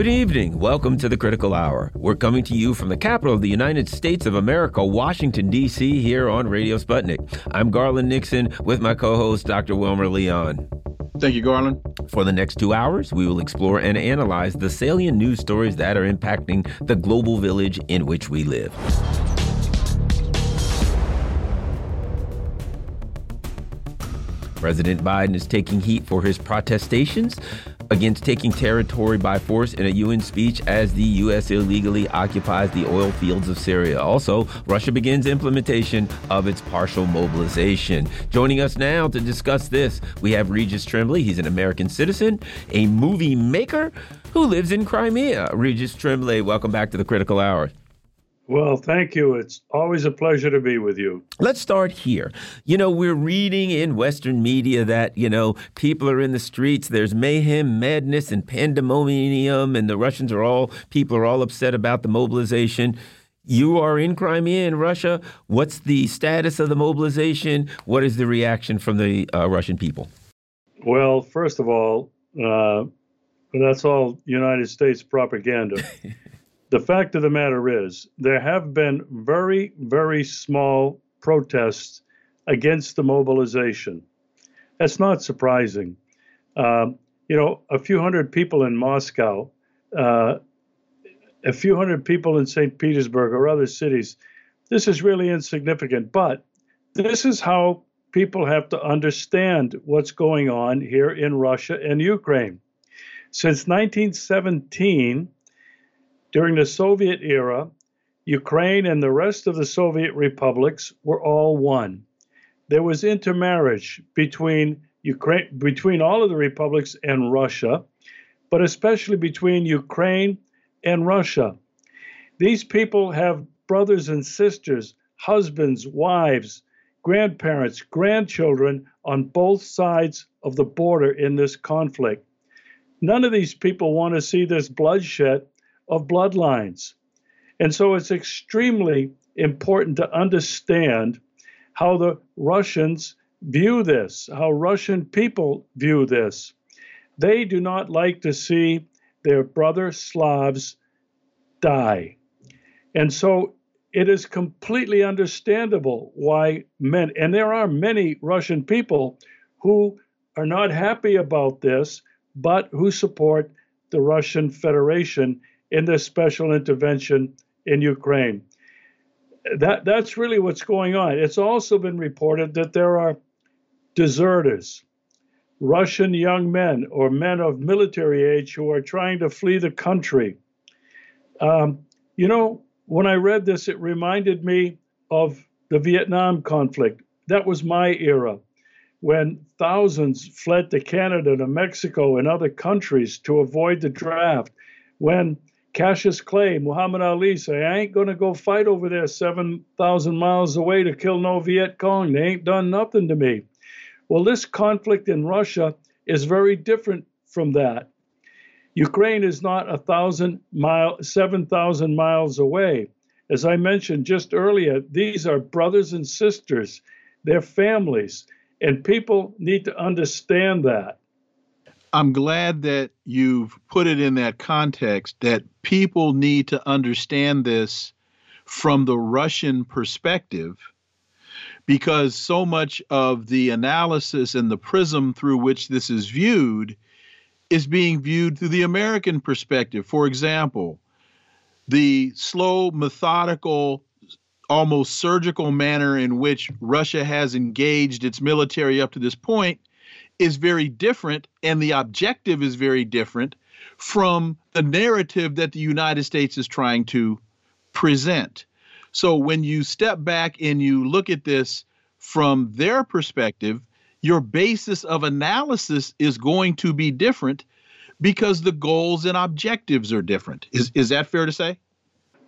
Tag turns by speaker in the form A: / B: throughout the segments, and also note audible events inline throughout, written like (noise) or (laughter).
A: Good evening. Welcome to the Critical Hour. We're coming to you from the capital of the United States of America, Washington, D.C., here on Radio Sputnik. I'm Garland Nixon with my co host, Dr. Wilmer Leon.
B: Thank you, Garland.
A: For the next two hours, we will explore and analyze the salient news stories that are impacting the global village in which we live. President Biden is taking heat for his protestations against taking territory by force in a UN speech as the U.S. illegally occupies the oil fields of Syria. Also, Russia begins implementation of its partial mobilization. Joining us now to discuss this, we have Regis Tremblay. He's an American citizen, a movie maker who lives in Crimea. Regis Tremblay, welcome back to the Critical Hour.
C: Well, thank you. It's always a pleasure to be with you.
A: Let's start here. You know, we're reading in Western media that, you know, people are in the streets, there's mayhem, madness, and pandemonium, and the Russians are all, people are all upset about the mobilization. You are in Crimea in Russia. What's the status of the mobilization? What is the reaction from the uh, Russian people?
C: Well, first of all, uh, that's all United States propaganda. (laughs) the fact of the matter is, there have been very, very small protests against the mobilization. That's not surprising. Um, you know, a few hundred people in Moscow, uh, a few hundred people in St. Petersburg or other cities, this is really insignificant. But this is how people have to understand what's going on here in Russia and Ukraine. Since 1917, during the Soviet era, Ukraine and the rest of the Soviet republics were all one. There was intermarriage between Ukraine between all of the republics and Russia, but especially between Ukraine and Russia. These people have brothers and sisters, husbands, wives, grandparents, grandchildren on both sides of the border in this conflict. None of these people want to see this bloodshed of bloodlines. And so it's extremely important to understand how the Russians view this, how Russian people view this. They do not like to see their brother Slavs die. And so it is completely understandable why men, and there are many Russian people who are not happy about this, but who support the Russian Federation in this special intervention in Ukraine. That, that's really what's going on. It's also been reported that there are deserters, Russian young men or men of military age who are trying to flee the country. Um, you know, when I read this, it reminded me of the Vietnam conflict. That was my era when thousands fled to Canada, to Mexico, and other countries to avoid the draft. When Cassius Clay, Muhammad Ali say, I ain't going to go fight over there 7,000 miles away to kill no Viet Cong. They ain't done nothing to me. Well, this conflict in Russia is very different from that. Ukraine is not a thousand mile, 7,000 miles away. As I mentioned just earlier, these are brothers and sisters, they're families, and people need to understand that.
B: I'm glad that you've put it in that context that people need to understand this from the Russian perspective because so much of the analysis and the prism through which this is viewed is being viewed through the American perspective. For example, the slow, methodical, almost surgical manner in which Russia has engaged its military up to this point is very different and the objective is very different from the narrative that the United States is trying to present. So when you step back and you look at this from their perspective, your basis of analysis is going to be different because the goals and objectives are different. Is is that fair to say?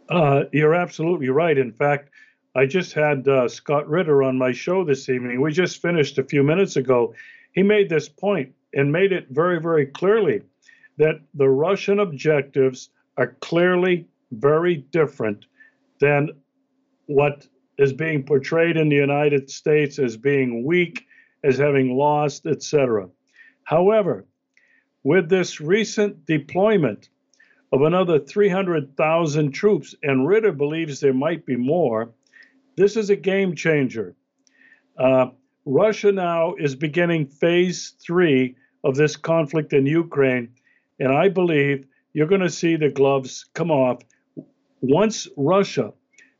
C: Uh, you're absolutely right. In fact, I just had uh, Scott Ritter on my show this evening. We just finished a few minutes ago, he made this point and made it very, very clearly that the Russian objectives are clearly very different than what is being portrayed in the United States as being weak, as having lost, etc. However, with this recent deployment of another 300,000 troops, and Ritter believes there might be more. This is a game changer. Uh, Russia now is beginning phase three of this conflict in Ukraine, and I believe you're going to see the gloves come off once Russia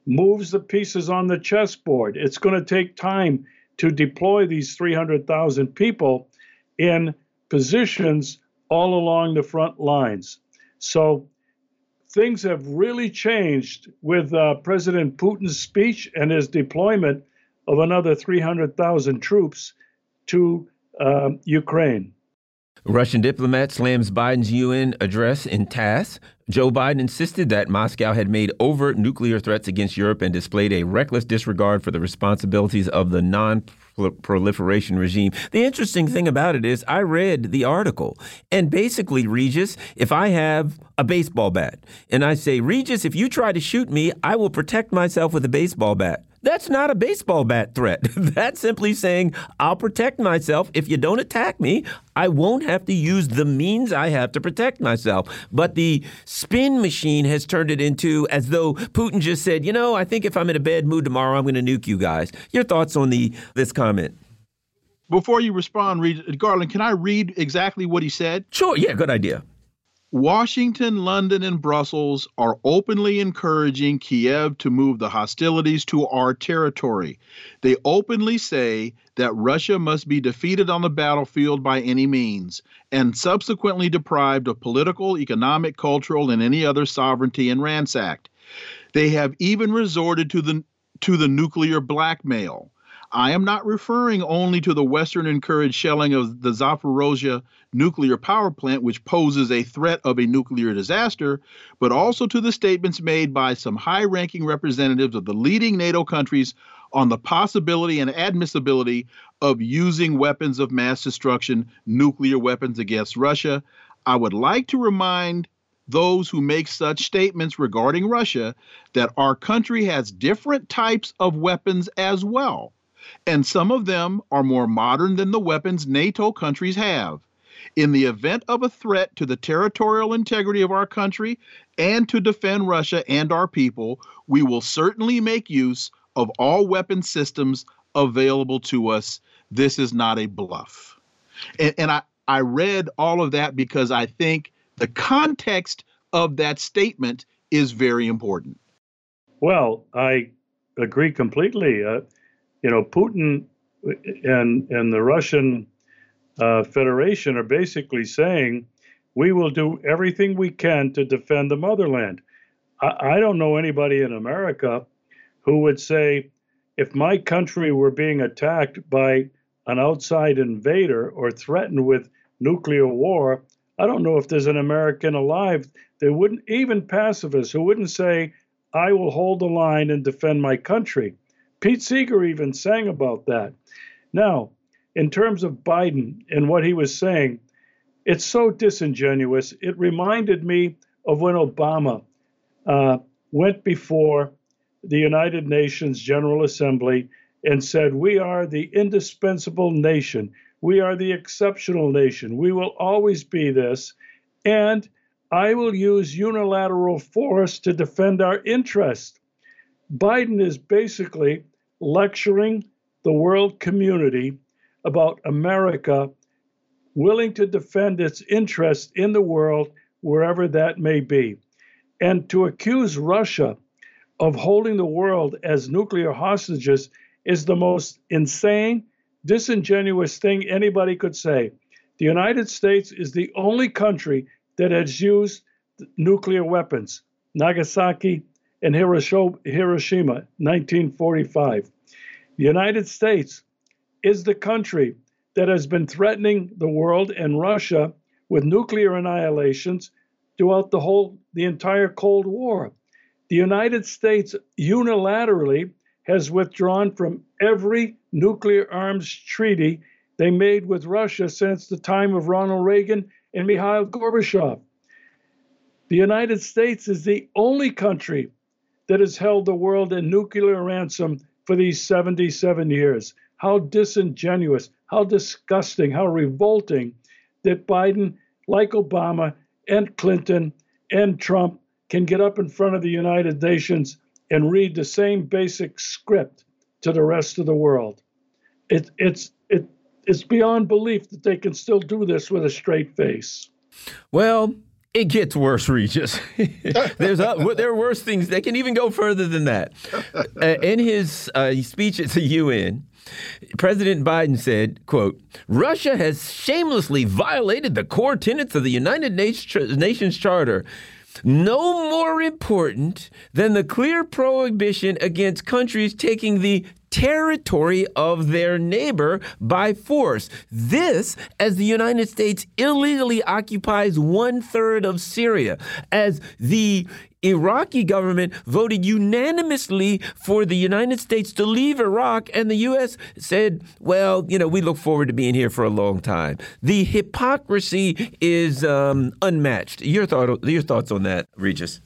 C: moves the pieces on the chessboard. It's going to take time to deploy these 300,000 people in positions all along the front lines. So things have really changed with uh, President Putin's speech and his deployment of another 300,000 troops to uh, Ukraine.
A: Russian diplomat slams Biden's UN address in TASS. Joe Biden insisted that Moscow had made overt nuclear threats against Europe and displayed a reckless disregard for the responsibilities of the non proliferation regime. The interesting thing about it is, I read the article, and basically, Regis, if I have a baseball bat and I say, Regis, if you try to shoot me, I will protect myself with a baseball bat. That's not a baseball bat threat. (laughs) That's simply saying, I'll protect myself. If you don't attack me, I won't have to use the means I have to protect myself. But the spin machine has turned it into as though Putin just said, you know, I think if I'm in a bad mood tomorrow, I'm going to nuke you guys. Your thoughts on the this comment?
B: Before you respond, Garland, can I read exactly what he said?
A: Sure. Yeah, good idea.
B: Washington, London, and Brussels are openly encouraging Kiev to move the hostilities to our territory. They openly say that Russia must be defeated on the battlefield by any means and subsequently deprived of political, economic, cultural, and any other sovereignty and ransacked. They have even resorted to the to the nuclear blackmail. I am not referring only to the Western encouraged shelling of the Zaporozhye nuclear power plant, which poses a threat of a nuclear disaster, but also to the statements made by some high ranking representatives of the leading NATO countries on the possibility and admissibility of using weapons of mass destruction, nuclear weapons against Russia. I would like to remind those who make such statements regarding Russia that our country has different types of weapons as well and some of them are more modern than the weapons NATO countries have. In the event of a threat to the territorial integrity of our country and to defend Russia and our people, we will certainly make use of all weapon systems available to us. This is not a bluff. And, and I, I read all of that because I think the context of that statement is very important.
C: Well, I agree completely. Uh, you know, Putin and and the Russian uh, Federation are basically saying we will do everything we can to defend the motherland. I, I don't know anybody in America who would say, if my country were being attacked by an outside invader or threatened with nuclear war, I don't know if there's an American alive that wouldn't, even pacifists, who wouldn't say, I will hold the line and defend my country. Pete Seeger even sang about that. Now, in terms of Biden and what he was saying, it's so disingenuous. It reminded me of when Obama uh, went before the United Nations General Assembly and said, We are the indispensable nation. We are the exceptional nation. We will always be this. And I will use unilateral force to defend our interests. Biden is basically lecturing the world community about America willing to defend its interests in the world, wherever that may be. And to accuse Russia of holding the world as nuclear hostages is the most insane, disingenuous thing anybody could say. The United States is the only country that has used nuclear weapons. Nagasaki, and Hiroshima, 1945. The United States is the country that has been threatening the world and Russia with nuclear annihilations throughout the whole the entire Cold War. The United States unilaterally has withdrawn from every nuclear arms treaty they made with Russia since the time of Ronald Reagan and Mikhail Gorbachev. The United States is the only country that has held the world in nuclear ransom for these 77 years. How disingenuous, how disgusting, how revolting that Biden, like Obama and Clinton and Trump can get up in front of the United Nations and read the same basic script to the rest of the world. It, it's it, it's beyond belief that they can still do this with a straight face.
A: Well, it gets worse, Regis. (laughs) There's a, there are worse things. They can even go further than that. Uh, in his uh, speech at the UN, President Biden said, quote, Russia has shamelessly violated the core tenets of the United Nations Charter no more important than the clear prohibition against countries taking the territory of their neighbor by force. This, as the United States illegally occupies one third of Syria, as the Iraqi government voted unanimously for the United States to leave Iraq, and the U.S. said, well, you know, we look forward to being here for a long time. The hypocrisy is um, unmatched. Your, thought, your thoughts on that, Regis?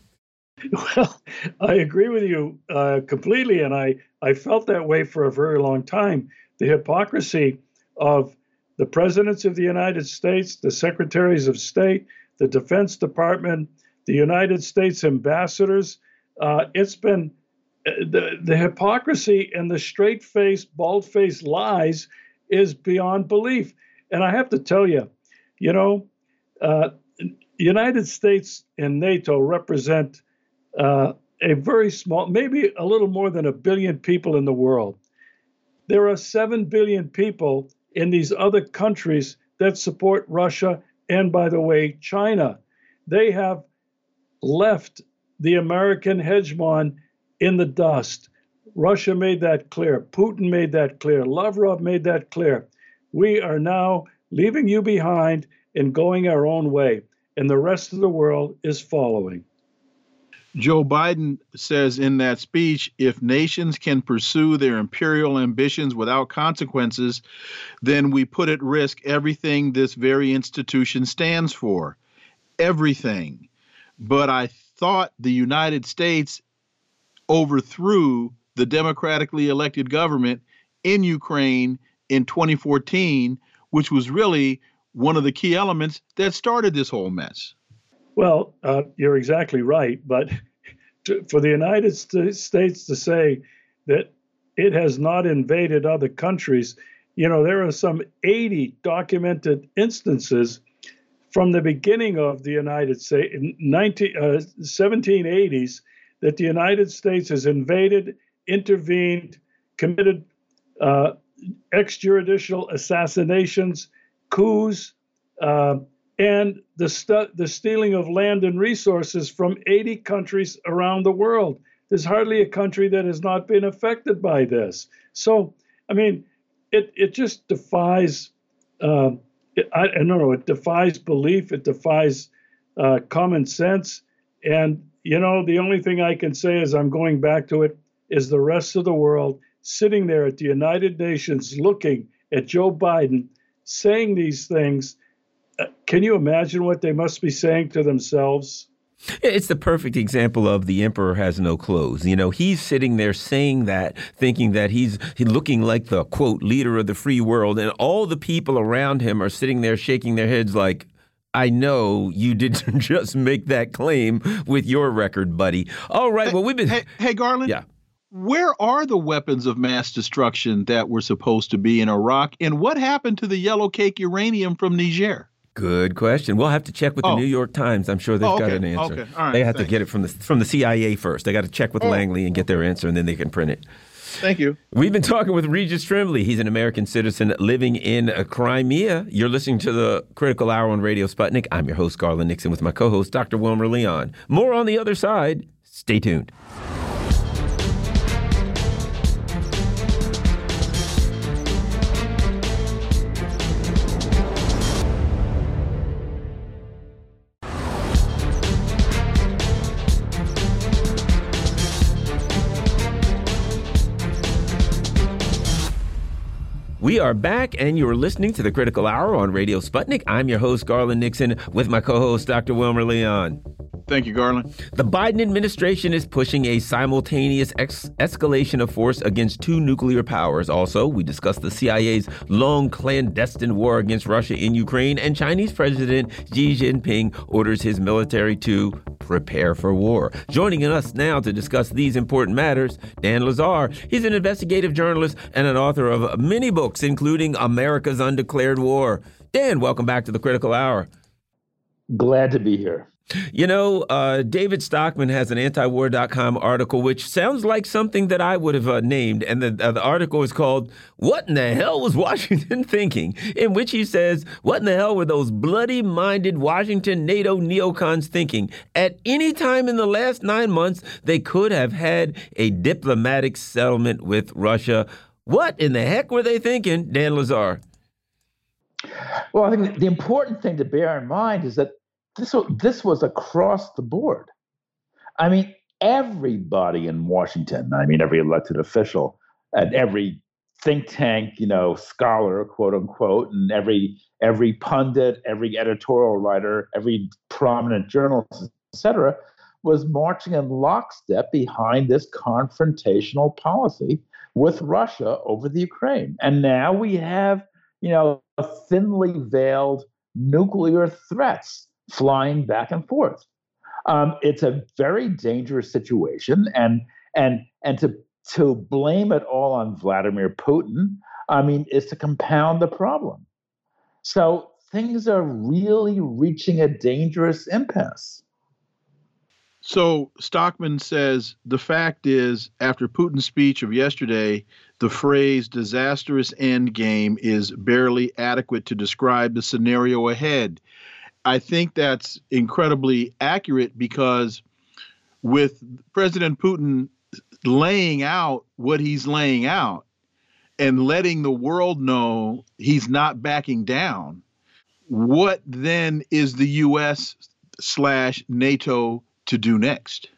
C: Well, I agree with you uh, completely, and I, I felt that way for a very long time. The hypocrisy of the presidents of the United States, the secretaries of state, the Defense Department, the United States ambassadors. Uh, it's been uh, the, the hypocrisy and the straight faced, bald faced lies is beyond belief. And I have to tell you, you know, uh, United States and NATO represent uh, a very small, maybe a little more than a billion people in the world. There are 7 billion people in these other countries that support Russia and, by the way, China. They have left the American hegemon in the dust. Russia made that clear. Putin made that clear. Lavrov made that clear. We are now leaving you behind and going our own way, and the rest of the world is following.
B: Joe Biden says in that speech if nations can pursue their imperial ambitions without consequences, then we put at risk everything this very institution stands for. Everything. But I thought the United States overthrew the democratically elected government in Ukraine in 2014, which was really one of the key elements that started this whole mess.
C: Well, uh, you're exactly right. But to, for the United States to say that it has not invaded other countries, you know, there are some 80 documented instances from the beginning of the United States, in 19, uh, 1780s, that the United States has invaded, intervened, committed uh, extrajudicial assassinations, coups, uh, and the, st- the stealing of land and resources from 80 countries around the world. There's hardly a country that has not been affected by this. So, I mean, it, it just defies, uh, it, I, I, don't know, it defies belief, it defies uh, common sense. And, you know, the only thing I can say is I'm going back to it is the rest of the world sitting there at the United Nations looking at Joe Biden saying these things can you imagine what they must be saying to themselves?
A: It's the perfect example of the emperor has no clothes. You know, he's sitting there saying that, thinking that he's looking like the quote leader of the free world, and all the people around him are sitting there shaking their heads like, I know you didn't (laughs) just make that claim with your record, buddy. All right, well, we've been.
B: Hey, hey Garland.
A: Yeah.
B: Where are the weapons of mass destruction that were supposed to be in Iraq? And what happened to the yellow cake uranium from Niger?
A: Good question. We'll have to check with oh. the New York Times. I'm sure they've oh, okay. got an answer.
B: Okay. Right.
A: they have Thanks. to get it from the from the CIA first. They got to check with oh. Langley and get their answer, and then they can print it.
B: Thank you.
A: We've been talking with Regis Tremblay. He's an American citizen living in Crimea. You're listening to the Critical Hour on Radio Sputnik. I'm your host, Garland Nixon, with my co host, Dr. Wilmer Leon. More on the other side. Stay tuned. We are back, and you're listening to the Critical Hour on Radio Sputnik. I'm your host, Garland Nixon, with my co host, Dr. Wilmer Leon.
B: Thank you, Garland.
A: The Biden administration is pushing a simultaneous ex- escalation of force against two nuclear powers. Also, we discussed the CIA's long clandestine war against Russia in Ukraine, and Chinese President Xi Jinping orders his military to prepare for war. Joining us now to discuss these important matters, Dan Lazare. He's an investigative journalist and an author of many books, including America's Undeclared War. Dan, welcome back to the Critical Hour.
D: Glad to be here.
A: You know, uh, David Stockman has an antiwar.com article which sounds like something that I would have uh, named. And the, uh, the article is called, What in the Hell Was Washington (laughs) Thinking? In which he says, What in the hell were those bloody minded Washington NATO neocons thinking? At any time in the last nine months, they could have had a diplomatic settlement with Russia. What in the heck were they thinking, Dan Lazare?
D: Well, I think the important thing to bear in mind is that this was, this was across the board. I mean, everybody in Washington, I mean, every elected official and every think tank, you know, scholar, quote unquote, and every every pundit, every editorial writer, every prominent journalist, etc., was marching in lockstep behind this confrontational policy with Russia over the Ukraine. And now we have, you know, thinly veiled nuclear threats flying back and forth. Um, it's a very dangerous situation, and and and to to blame it all on Vladimir Putin, I mean, is to compound the problem. So things are really reaching a dangerous impasse.
B: So Stockman says the fact is, after Putin's speech of yesterday, the phrase disastrous endgame is barely adequate to describe the scenario ahead. I think that's incredibly accurate because with President Putin laying out what he's laying out and letting the world know he's not backing down, what then is the U.S. slash NATO to do next?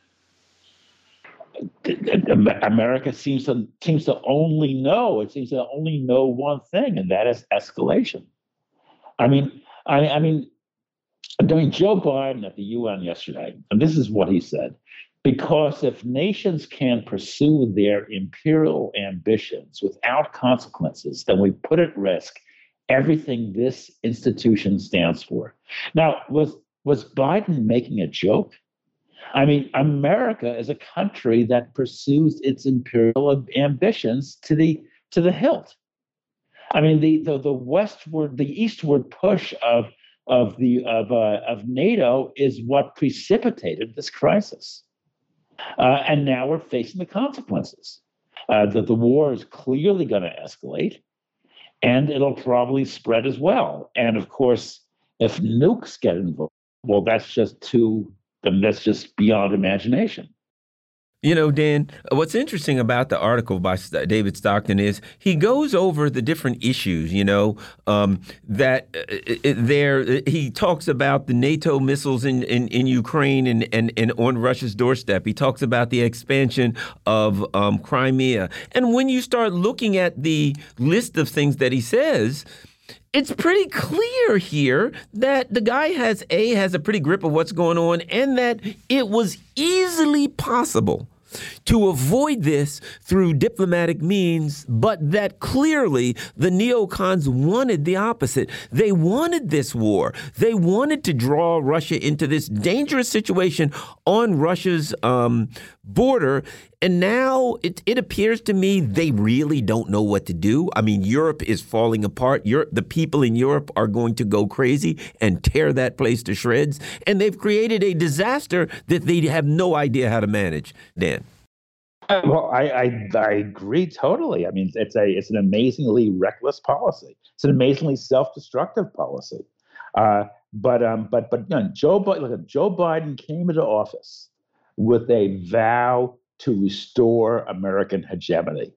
D: America seems to seems to only know it seems to only know one thing, and that is escalation. I mean, I, I mean, Mean, Joe Biden at the UN yesterday, and this is what he said because if nations can pursue their imperial ambitions without consequences, then we put at risk everything this institution stands for. Now, was was Biden making a joke? I mean, America is a country that pursues its imperial ambitions to the to the hilt. I mean, the the, the westward, the eastward push of of the of uh, of NATO is what precipitated this crisis, uh, and now we're facing the consequences. Uh, that the war is clearly going to escalate, and it'll probably spread as well. And of course, if nukes get involved, well, that's just too that's just beyond imagination.
A: You know, Dan, what's interesting about the article by David Stockman is he goes over the different issues, you know, um, that uh, there, he talks about the NATO missiles in, in, in, Ukraine and, and, and on Russia's doorstep. He talks about the expansion of um, Crimea. And when you start looking at the list of things that he says, it's pretty clear here that the guy has a has a pretty grip of what's going on and that it was easily possible to avoid this through diplomatic means, but that clearly the neocons wanted the opposite. They wanted this war. They wanted to draw Russia into this dangerous situation on Russia's um, border. And now it, it appears to me they really don't know what to do. I mean, Europe is falling apart. Europe, the people in Europe are going to go crazy and tear that place to shreds. And they've created a disaster that they have no idea how to manage. Dan.
D: Well, I, I, I agree totally. I mean, it's a it's an amazingly reckless policy. It's an amazingly self-destructive policy. Uh, but um, but but no, Joe look, Joe Biden came into office with a vow to restore American hegemony.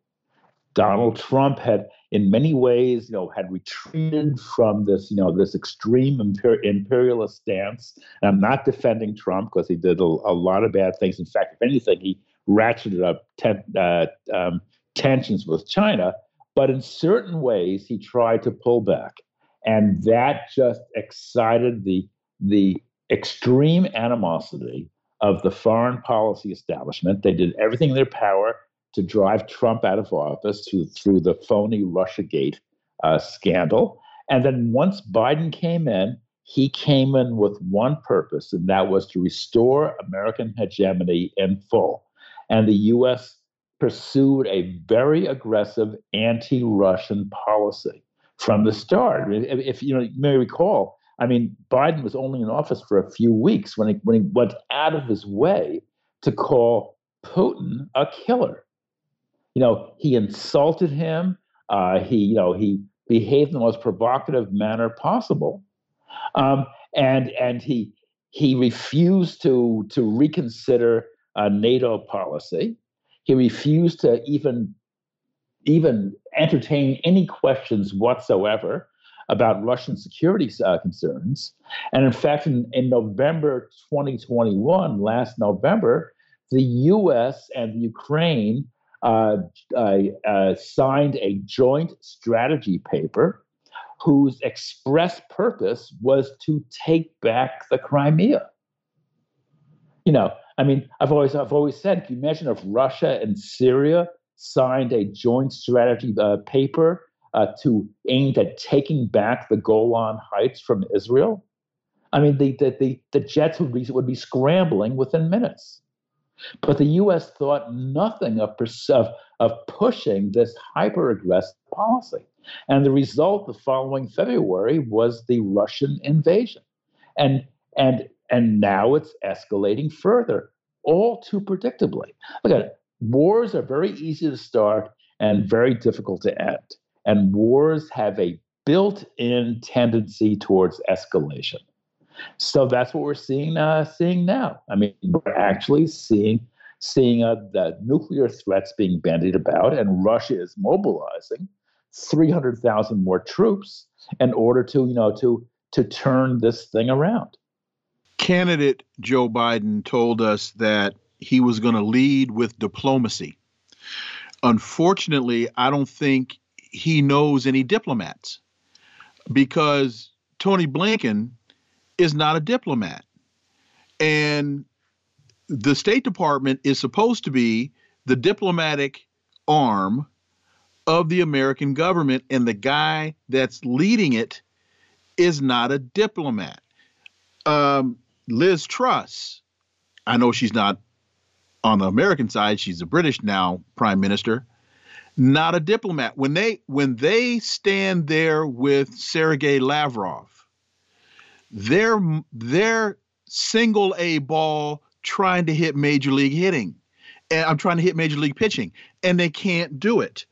D: Donald Trump had, in many ways, you know, had retreated from this, you know, this extreme imper- imperialist stance. And I'm not defending Trump because he did a, a, lot of bad things. In fact, if anything, he ratcheted up ten, uh, um, tensions with China. But in certain ways, he tried to pull back, and that just excited the the extreme animosity of the foreign policy establishment. They did everything in their power to drive Trump out of office to, through the phony Russiagate uh, scandal. And then once Biden came in, he came in with one purpose, and that was to restore American hegemony in full. And the U.S. pursued a very aggressive anti Russian policy from the start. If, if, you know, you may recall, I mean, Biden was only in office for a few weeks when he, when he went out of his way to call Putin a killer. You know, he insulted him. Uh, he, you know, he behaved in the most provocative manner possible, um, and and he he refused to to reconsider a NATO policy. He refused to even even entertain any questions whatsoever about Russian security uh, concerns. And in fact, in, in November 2021, last November, the US and Ukraine uh, uh, signed a joint strategy paper whose express purpose was to take back the Crimea. You know, I mean, I've always I've always said, can you imagine if Russia and Syria signed a joint strategy uh, paper uh, to aimed at taking back the Golan Heights from Israel? I mean, the the the, the jets would be would be scrambling within minutes. But the U.S. thought nothing of, of, of pushing this hyper aggressive policy. And the result the following February was the Russian invasion. And, and, and now it's escalating further, all too predictably. Look at it. Wars are very easy to start and very difficult to end. And wars have a built in tendency towards escalation. So that's what we're seeing uh, seeing now. I mean, we're actually seeing seeing uh, the nuclear threats being bandied about, and Russia is mobilizing 300,000 more troops in order to you know to to turn this thing around.
B: Candidate Joe Biden told us that he was going to lead with diplomacy. Unfortunately, I don't think he knows any diplomats because Tony Blinken is not a diplomat. And the State Department is supposed to be the diplomatic arm of the American government, and the guy that's leading it is not a diplomat. Um, Liz Truss, I know she's not on the American side; she's a British now prime minister, not a diplomat. When they when they stand there with Sergei Lavrov, they're they're single A ball trying to hit major league hitting. And I'm trying to hit major league pitching, and they can't do it.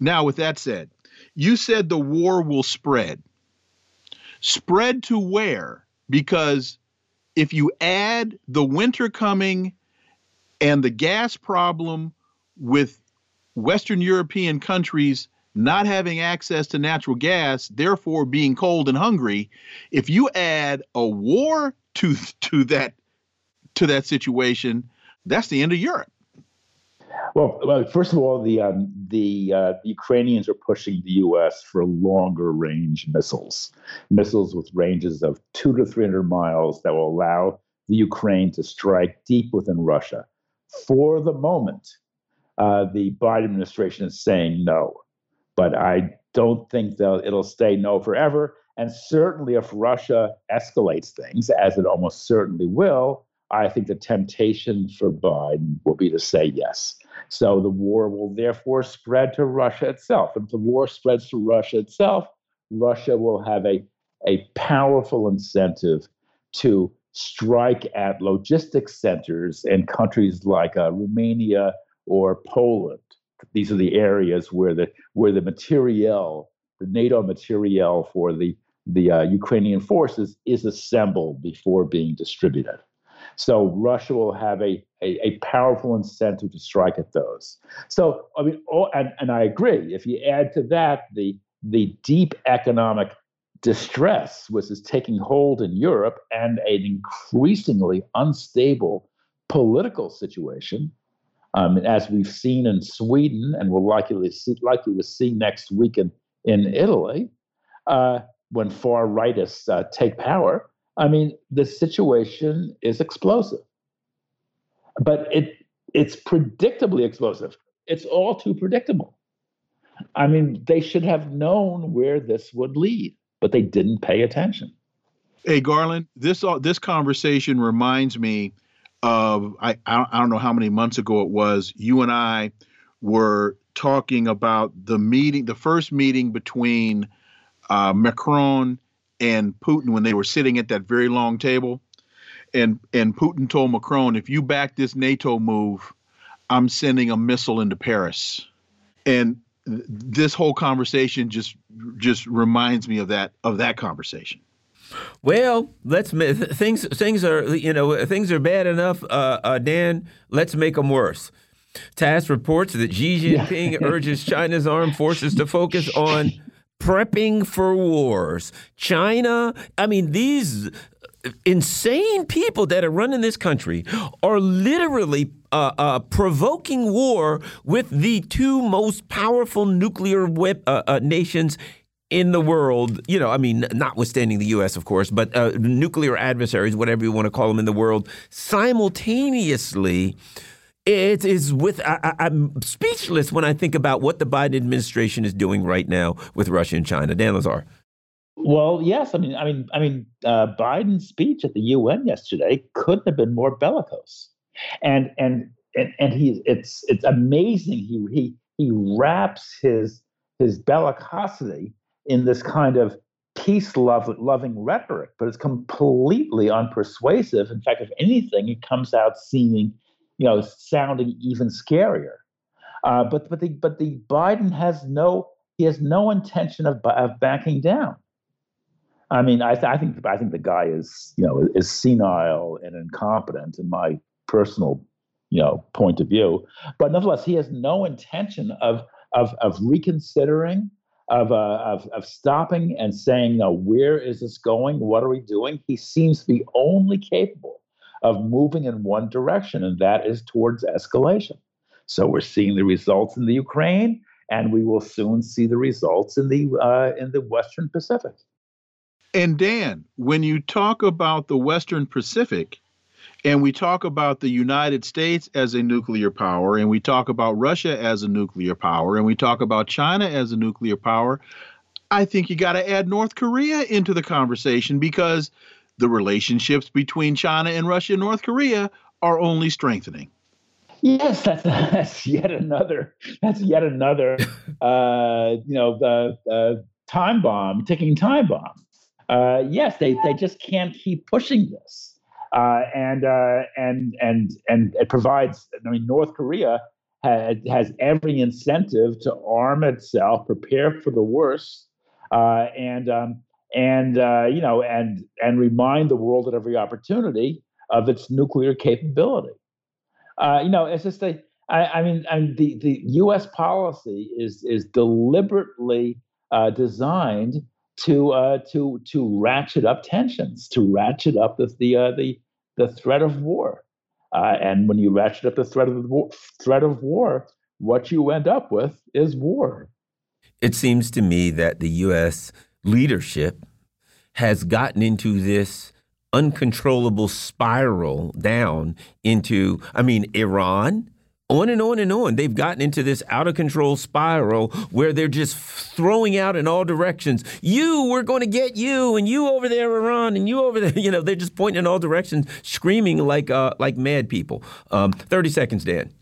B: Now, with that said, you said the war will spread. Spread to where? Because if you add the winter coming and the gas problem with Western European countries not having access to natural gas, therefore being cold and hungry, if you add a war to to that to that situation, that's the end of Europe.
D: Well, well first of all, the um, the, uh, the Ukrainians are pushing the U.S. for longer range missiles, missiles with ranges of two to three hundred miles that will allow the Ukraine to strike deep within Russia. For the moment, uh, the Biden administration is saying no, but I don't think that it'll stay no forever. And certainly, if Russia escalates things, as it almost certainly will, I think the temptation for Biden will be to say yes. So the war will therefore spread to Russia itself. If the war spreads to Russia itself, Russia will have a, a powerful incentive to strike at logistics centers in countries like uh, Romania or Poland. These are the areas where the where the materiel, the NATO materiel for the the uh, Ukrainian forces is assembled before being distributed. So Russia will have a, a, a, powerful incentive to strike at those. So I mean, all, and, and I agree. If you add to that the the deep economic distress which is taking hold in Europe and an increasingly unstable political situation, um, as we've seen in Sweden and we're likely see, likely to see next week in, in Italy, uh, when far rightists uh, take power, I mean, the situation is explosive, but it it's predictably explosive. It's all too predictable. I mean, they should have known where this would lead, but they didn't pay attention.
B: Hey, Garland, this uh, this conversation reminds me of I I don't know how many months ago it was. You and I were talking about the meeting, the first meeting between uh, Macron and Putin when they were sitting at that very long table, and and Putin told Macron, if you back this NATO move, I'm sending a missile into Paris, and this whole conversation just just reminds me of that of that conversation.
A: Well, let's things things are you know things are bad enough, uh, uh, Dan. Let's make them worse. TASS reports that Xi Jinping yeah. urges China's armed forces to focus on prepping for wars. China, I mean, these insane people that are running this country are literally uh, uh, provoking war with the two most powerful nuclear uh, uh, nations in the world, you know, I mean, notwithstanding the U.S., of course, but uh, nuclear adversaries, whatever you want to call them in the world, simultaneously, it is with, I, am speechless when I think about what the Biden administration is doing right now with Russia and China. Dan Lazare.
D: Well, yes. I mean, I mean, I mean, uh, Biden's speech at the UN yesterday couldn't have been more bellicose, and and and, and he's it's it's amazing. He he he wraps his his bellicosity in this kind of peace loving rhetoric, but it's completely unpersuasive. In fact, if anything, it comes out seeming, you know, sounding even scarier. Uh, but but the but the Biden has no he has no intention of, of backing down. I mean, I, th- I think I think the guy is you know is senile and incompetent in my personal you know point of view. But nonetheless, he has no intention of of of reconsidering of, uh, of, of stopping and saying, no, where is this going? What are we doing? He seems to be only capable of moving in one direction, and that is towards escalation. So we're seeing the results in the Ukraine, and we will soon see the results in the uh, in the Western Pacific.
B: And Dan, when you talk about the Western Pacific, and we talk about the United States as a nuclear power, and we talk about Russia as a nuclear power, and we talk about China as a nuclear power. I think you got to add North Korea into the conversation because the relationships between China and Russia and North Korea are only strengthening.
D: Yes, that's, (laughs) that's yet another that's yet another (laughs) uh, you know the uh, time bomb, ticking time bomb. Uh, yes, they they just can't keep pushing this uh, and uh, and and and it provides. I mean, North Korea has, has every incentive to arm itself, prepare for the worst, uh, and um, and uh, you know, and and remind the world at every opportunity of its nuclear capability. Uh, you know, it's just a. I, I mean, mean, the the U.S. policy is is deliberately uh, designed to uh, to to ratchet up tensions, to ratchet up the the uh, the, the threat of war. Uh, and when you ratchet up the threat of the war, threat of war, what you end up with is war.
A: It seems to me that the U.S. leadership has gotten into this uncontrollable spiral down into, I mean, Iran on and on and on. They've gotten into this out of control spiral where they're just throwing out in all directions. You, we're going to get you, and you over there, Iran, and you over there. (laughs) You know, they're just pointing in all directions, screaming like uh, like mad people. Um, Thirty seconds, Dan.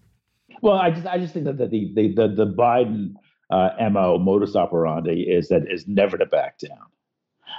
D: Well, I just I just think that the the the, the Biden uh, mo modus operandi is that is never to back down.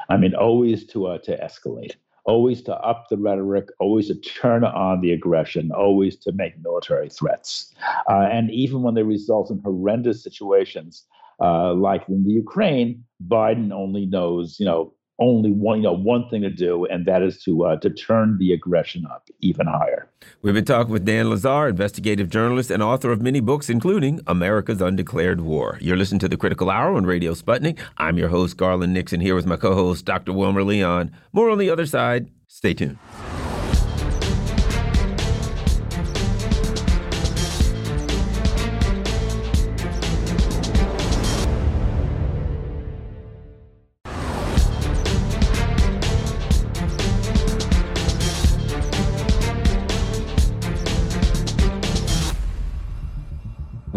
D: I mean, always to uh, to escalate always to up the rhetoric, always to turn on the aggression, always to make military threats. Uh, and even when they result in horrendous situations, uh, like in the Ukraine, Biden only knows, you know, only one, you know, one thing to do, and that is to uh, to turn the aggression up even higher.
A: We've been talking with Dan Lazare investigative journalist and author of many books, including America's Undeclared War. You're listening to the Critical Hour on Radio Sputnik. I'm your host, Garland Nixon, here with my co-host, Dr. Wilmer Leon. More on the other side. Stay tuned.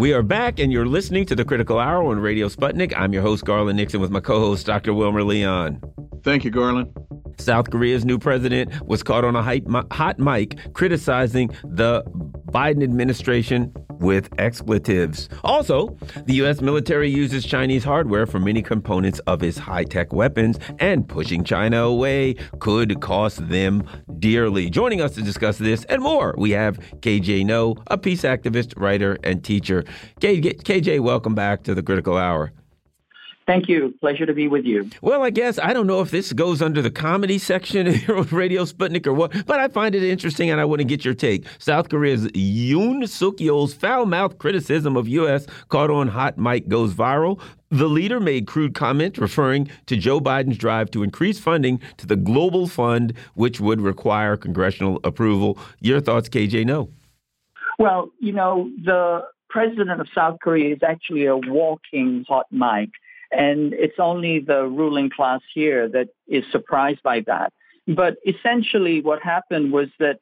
A: We are back, and you're listening to the Critical Hour on Radio Sputnik. I'm your host, Garland Nixon, with my co host, Dr. Wilmer Leon.
B: Thank you, Garland.
A: South Korea's new president was caught on a hot mic criticizing the Biden administration with expletives. Also, the U.S. military uses Chinese hardware for many components of its high tech weapons, and pushing China away could cost them dearly. Joining us to discuss this and more, we have KJ Noh, a peace activist, writer, and teacher. KJ, welcome back to the Critical Hour.
E: Thank you. Pleasure to be with you.
A: Well, I guess I don't know if this goes under the comedy section (laughs) here on Radio Sputnik or what, but I find it interesting and I want to get your take. South Korea's Yoon Suk Yeol's foul mouthed criticism of U.S. caught on hot mic goes viral. The leader made crude comment referring to Joe Biden's drive to increase funding to the Global Fund, which would require congressional approval. Your thoughts, KJ Noh.
E: Well, you know, the president of South Korea is actually a walking hot mic. And it's only the ruling class here that is surprised by that. But essentially, what happened was that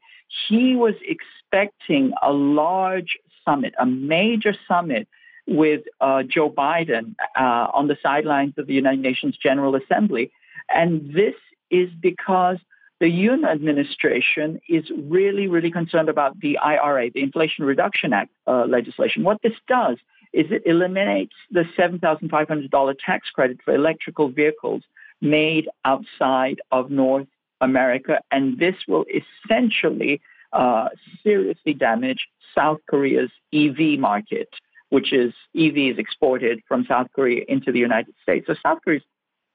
E: he was expecting a large summit, a major summit with uh, Joe Biden uh, on the sidelines of the United Nations General Assembly. And this is because the Yoon administration is really, really concerned about the IRA, the Inflation Reduction Act uh, legislation. What this does is it eliminates the $7,500 tax credit for electrical vehicles made outside of North America. And this will essentially uh, seriously damage South Korea's EV market, which is EVs exported from South Korea into the United States. So South Korea is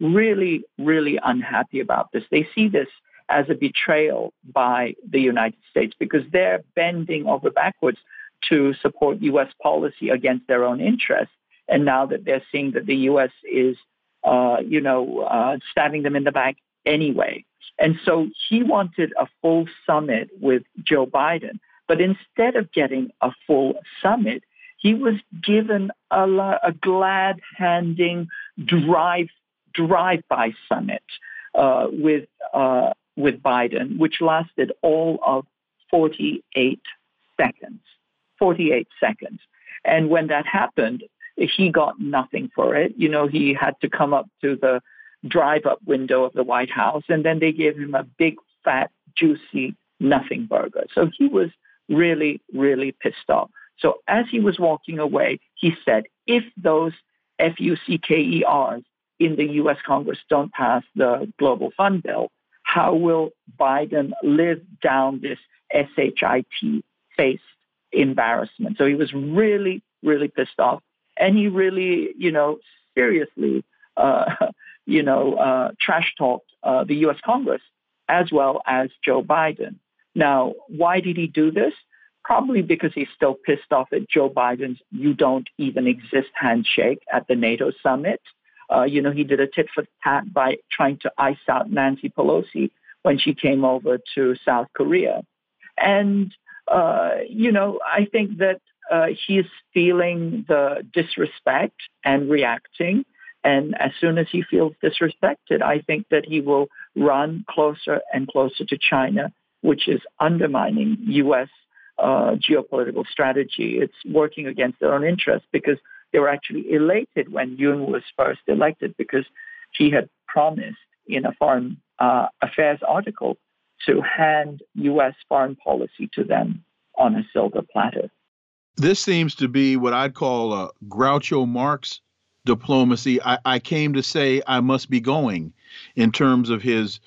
E: really, really unhappy about this. They see this as a betrayal by the United States because they're bending over backwards to support U.S. policy against their own interests. And now that they're seeing that the U.S. is, uh, you know, uh, stabbing them in the back anyway. And so he wanted a full summit with Joe Biden. But instead of getting a full summit, he was given a, a glad handing drive drive by summit uh, with uh, with Biden, which lasted all of 48 seconds. 48 seconds. And when that happened, he got nothing for it. You know, he had to come up to the drive up window of the White House, and then they gave him a big, fat, juicy nothing burger. So he was really, really pissed off. So as he was walking away, he said, if those FUCKERs in the US Congress don't pass the Global Fund bill, how will Biden live down this SHIT face embarrassment. So he was really, really pissed off. And he really, you know, seriously, uh, (laughs) you know, uh, trash talked uh, the U.S. Congress as well as Joe Biden. Now, why did he do this? Probably because he's still pissed off at Joe Biden's you don't even exist handshake at the NATO summit. Uh, you know, he did a tit for tat by trying to ice out Nancy Pelosi when she came over to South Korea. And uh, you know, I think that uh, he is feeling the disrespect and reacting. And as soon as he feels disrespected, I think that he will run closer and closer to China, which is undermining U.S. Uh, geopolitical strategy. It's working against their own interests because they were actually elated when Yoon was first elected because he had promised in a foreign uh, affairs article to hand U.S. foreign policy to them on a silver platter.
B: This seems to be what I'd call a Groucho Marx diplomacy. I, I came to say I must be going in terms of his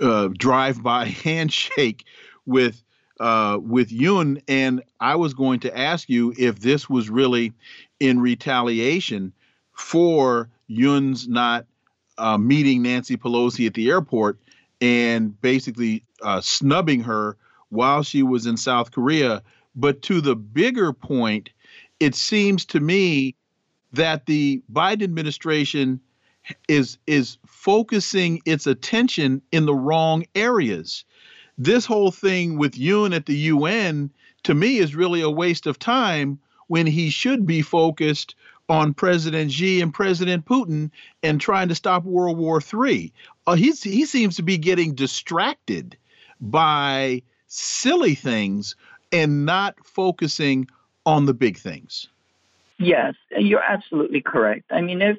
B: uh, drive-by (laughs) handshake with uh, with Yoon, and I was going to ask you if this was really in retaliation for Yoon's not uh, meeting Nancy Pelosi at the airport and basically uh, snubbing her while she was in South Korea. But to the bigger point, it seems to me that the Biden administration is is focusing its attention in the wrong areas. This whole thing with Yoon at the UN to me is really a waste of time when he should be focused on President Xi and President Putin and trying to stop World War III. Uh, he seems to be getting distracted by silly things and not focusing on the big things.
E: Yes, you're absolutely correct. I mean, if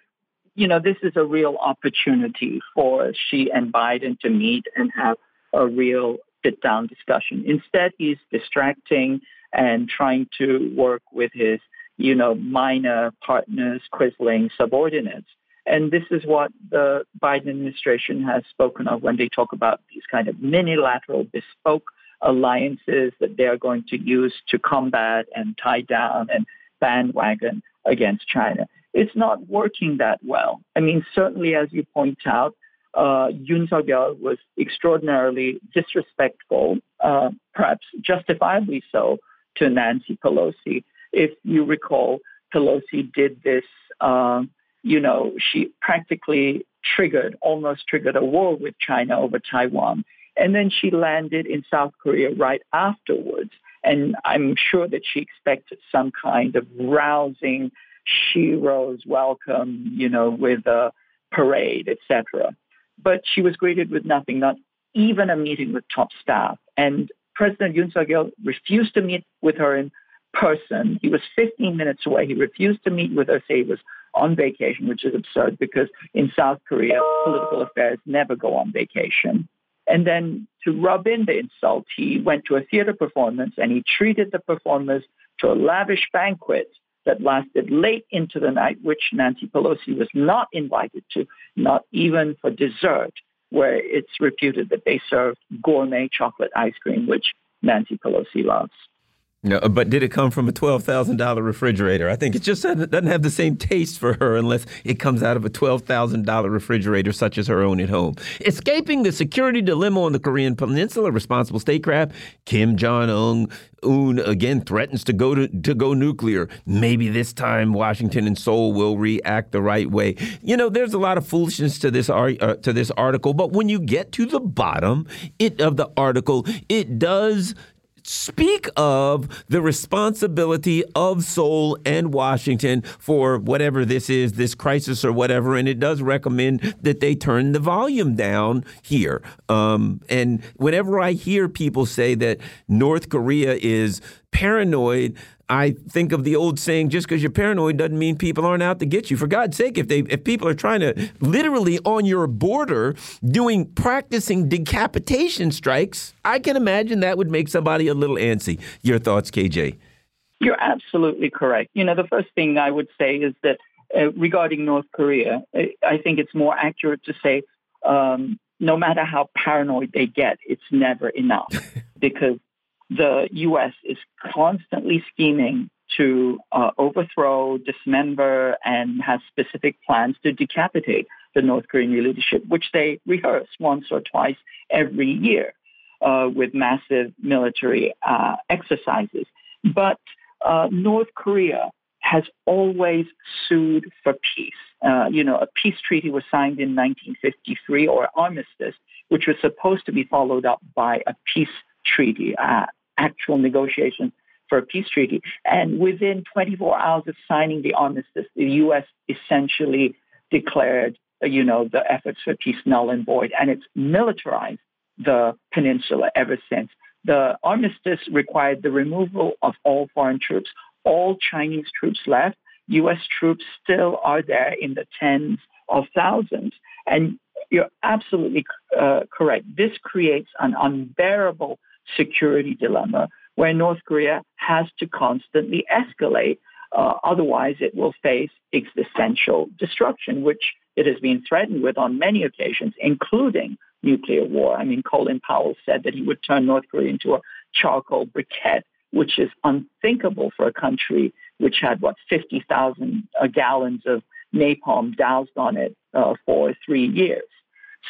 E: you know, this is a real opportunity for Xi and Biden to meet and have a real sit down discussion. Instead, he's distracting and trying to work with his, you know, minor partners, quisling subordinates. And this is what the Biden administration has spoken of when they talk about these kind of minilateral, bespoke alliances that they are going to use to combat and tie down and bandwagon against China. It's not working that well. I mean, certainly, as you point out, uh, Yoon Suk Yeol was extraordinarily disrespectful, uh, perhaps justifiably so, to Nancy Pelosi. If you recall, Pelosi did this, uh, you know, she practically triggered, almost triggered a war with China over Taiwan. And then she landed in South Korea right afterwards. And I'm sure that she expected some kind of rousing Shiro's welcome, you know, with a parade, etc. But she was greeted with nothing, not even a meeting with top staff. And President Yoon Suk Yeol refused to meet with her in person. He was 15 minutes away. He refused to meet with her, say he was on vacation, which is absurd because in South Korea, political affairs never go on vacation. And then to rub in the insult, he went to a theater performance and he treated the performers to a lavish banquet that lasted late into the night, which Nancy Pelosi was not invited to, not even for dessert, where it's reputed that they served gourmet chocolate ice cream, which Nancy Pelosi loves.
A: No, but did it come from a twelve thousand dollar refrigerator? I think it just doesn't have the same taste for her unless it comes out of a twelve thousand dollar refrigerator, such as her own at home. Escaping the security dilemma on the Korean Peninsula, responsible statecraft Kim Jong Un Un again threatens to go to, to go nuclear. Maybe this time Washington and Seoul will react the right way. You know, there's a lot of foolishness to this uh, to this article, but when you get to the bottom it, of the article, it does speak of the responsibility of Seoul and Washington for whatever this is, this crisis or whatever, and it does recommend that they turn the volume down here. Um, and whenever I hear people say that North Korea is paranoid, I think of the old saying, just because you're paranoid doesn't mean people aren't out to get you. For God's sake, if they if people are trying to literally on your border doing practicing decapitation strikes, I can imagine that would make somebody a little antsy. Your thoughts, KJ?
E: You're absolutely correct. You know, the first thing I would say is that uh, regarding North Korea, I think it's more accurate to say um, no matter how paranoid they get, it's never enough (laughs) because the U.S. is constantly scheming to uh, overthrow, dismember, and has specific plans to decapitate the North Korean leadership, which they rehearse once or twice every year uh, with massive military uh, exercises. But uh, North Korea has always sued for peace. Uh, you know, a peace treaty was signed in 1953 or armistice, which was supposed to be followed up by a peace treaty. Actual negotiations for a peace treaty. And within 24 hours of signing the armistice, the U.S. essentially declared, you know, the efforts for peace null and void, and it's militarized the peninsula ever since. The armistice required the removal of all foreign troops. All Chinese troops left. U.S. troops still are there in the tens of thousands. And you're absolutely uh, correct. This creates an unbearable security dilemma where North Korea has to constantly escalate. Uh, otherwise, it will face existential destruction, which it has been threatened with on many occasions, including nuclear war. I mean, Colin Powell said that he would turn North Korea into a charcoal briquette, which is unthinkable for a country which had, what, 50,000 uh, gallons of napalm doused on it uh, for three years.